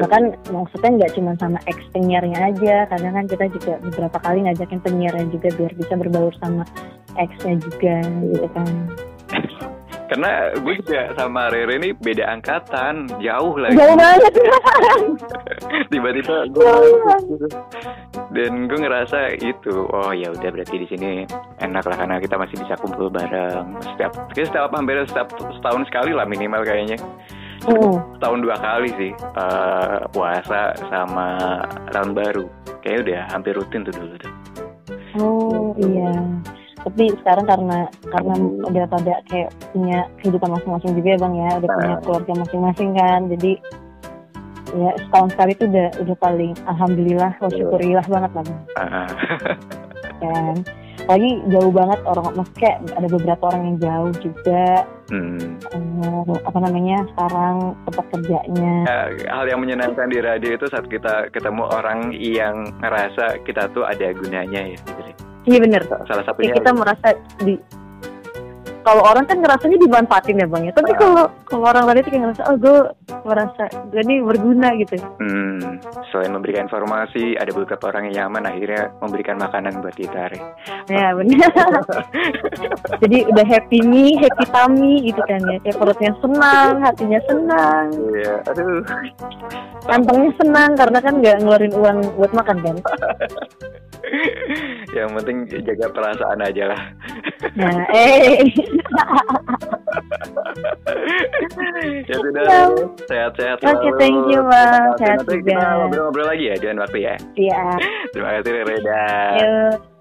Speaker 1: Bahkan maksudnya nggak cuma sama ex penyiarnya aja, kadang kan kita juga beberapa kali ngajakin penyiarnya juga biar bisa berbaur sama ex-nya juga gitu kan.
Speaker 2: Karena gue juga sama Rere ini beda angkatan, jauh lagi.
Speaker 1: Jauh banget
Speaker 2: Tiba-tiba gue
Speaker 1: Jauh banget.
Speaker 2: dan gue ngerasa itu, oh ya udah berarti di sini enak lah karena kita masih bisa kumpul bareng setiap, setiap hampir setiap setahun sekali lah minimal kayaknya.
Speaker 1: Mm.
Speaker 2: Setahun dua kali sih eh, puasa sama tahun baru. Kayaknya udah hampir rutin tuh dulu tuh.
Speaker 1: Oh iya. Tapi sekarang karena karena udah pada kayak punya kehidupan masing-masing juga ya bang ya, udah punya
Speaker 2: Ah.
Speaker 1: keluarga masing-masing kan, jadi ya setahun sekali itu udah udah paling alhamdulillah, wa syukurillah banget lah bang.
Speaker 2: Ah,
Speaker 1: Kan. Lagi jauh banget orang, maksudnya kayak ada beberapa orang yang jauh juga,
Speaker 2: hmm.
Speaker 1: eh, apa namanya sekarang tempat kerjanya.
Speaker 2: Eh, hal yang menyenangkan di radio itu saat kita ketemu orang yang ngerasa kita tuh ada gunanya ya gitu.
Speaker 1: Iya bener tuh.
Speaker 2: Salah
Speaker 1: Ya,
Speaker 2: satunya
Speaker 1: kita merasa di kalau orang kan ngerasanya dimanfaatin ya bang ya. Tapi
Speaker 2: Ah.
Speaker 1: kalau kalau orang lain itu kayak ngerasa oh gue merasa gue ini berguna gitu.
Speaker 2: Hmm, selain memberikan informasi, ada beberapa orang yang nyaman akhirnya memberikan makanan buat kita. Re.
Speaker 1: Ya benar. Jadi udah happy me, happy tummy gitu kan ya. Kayak perutnya senang, hatinya senang,
Speaker 2: Iya, aduh.
Speaker 1: kantongnya senang karena kan nggak ngeluarin uang buat makan kan.
Speaker 2: yang penting jaga perasaan aja lah.
Speaker 1: Nah, eh.
Speaker 2: Ya sudah, sehat-sehat
Speaker 1: Oke,
Speaker 2: selalu.
Speaker 1: thank you, Bang. Sehat
Speaker 2: nanti
Speaker 1: juga.
Speaker 2: kita ngobrol-ngobrol lagi ya, jangan waktu ya.
Speaker 1: Iya.
Speaker 2: Terima kasih Reda.
Speaker 1: Yuk.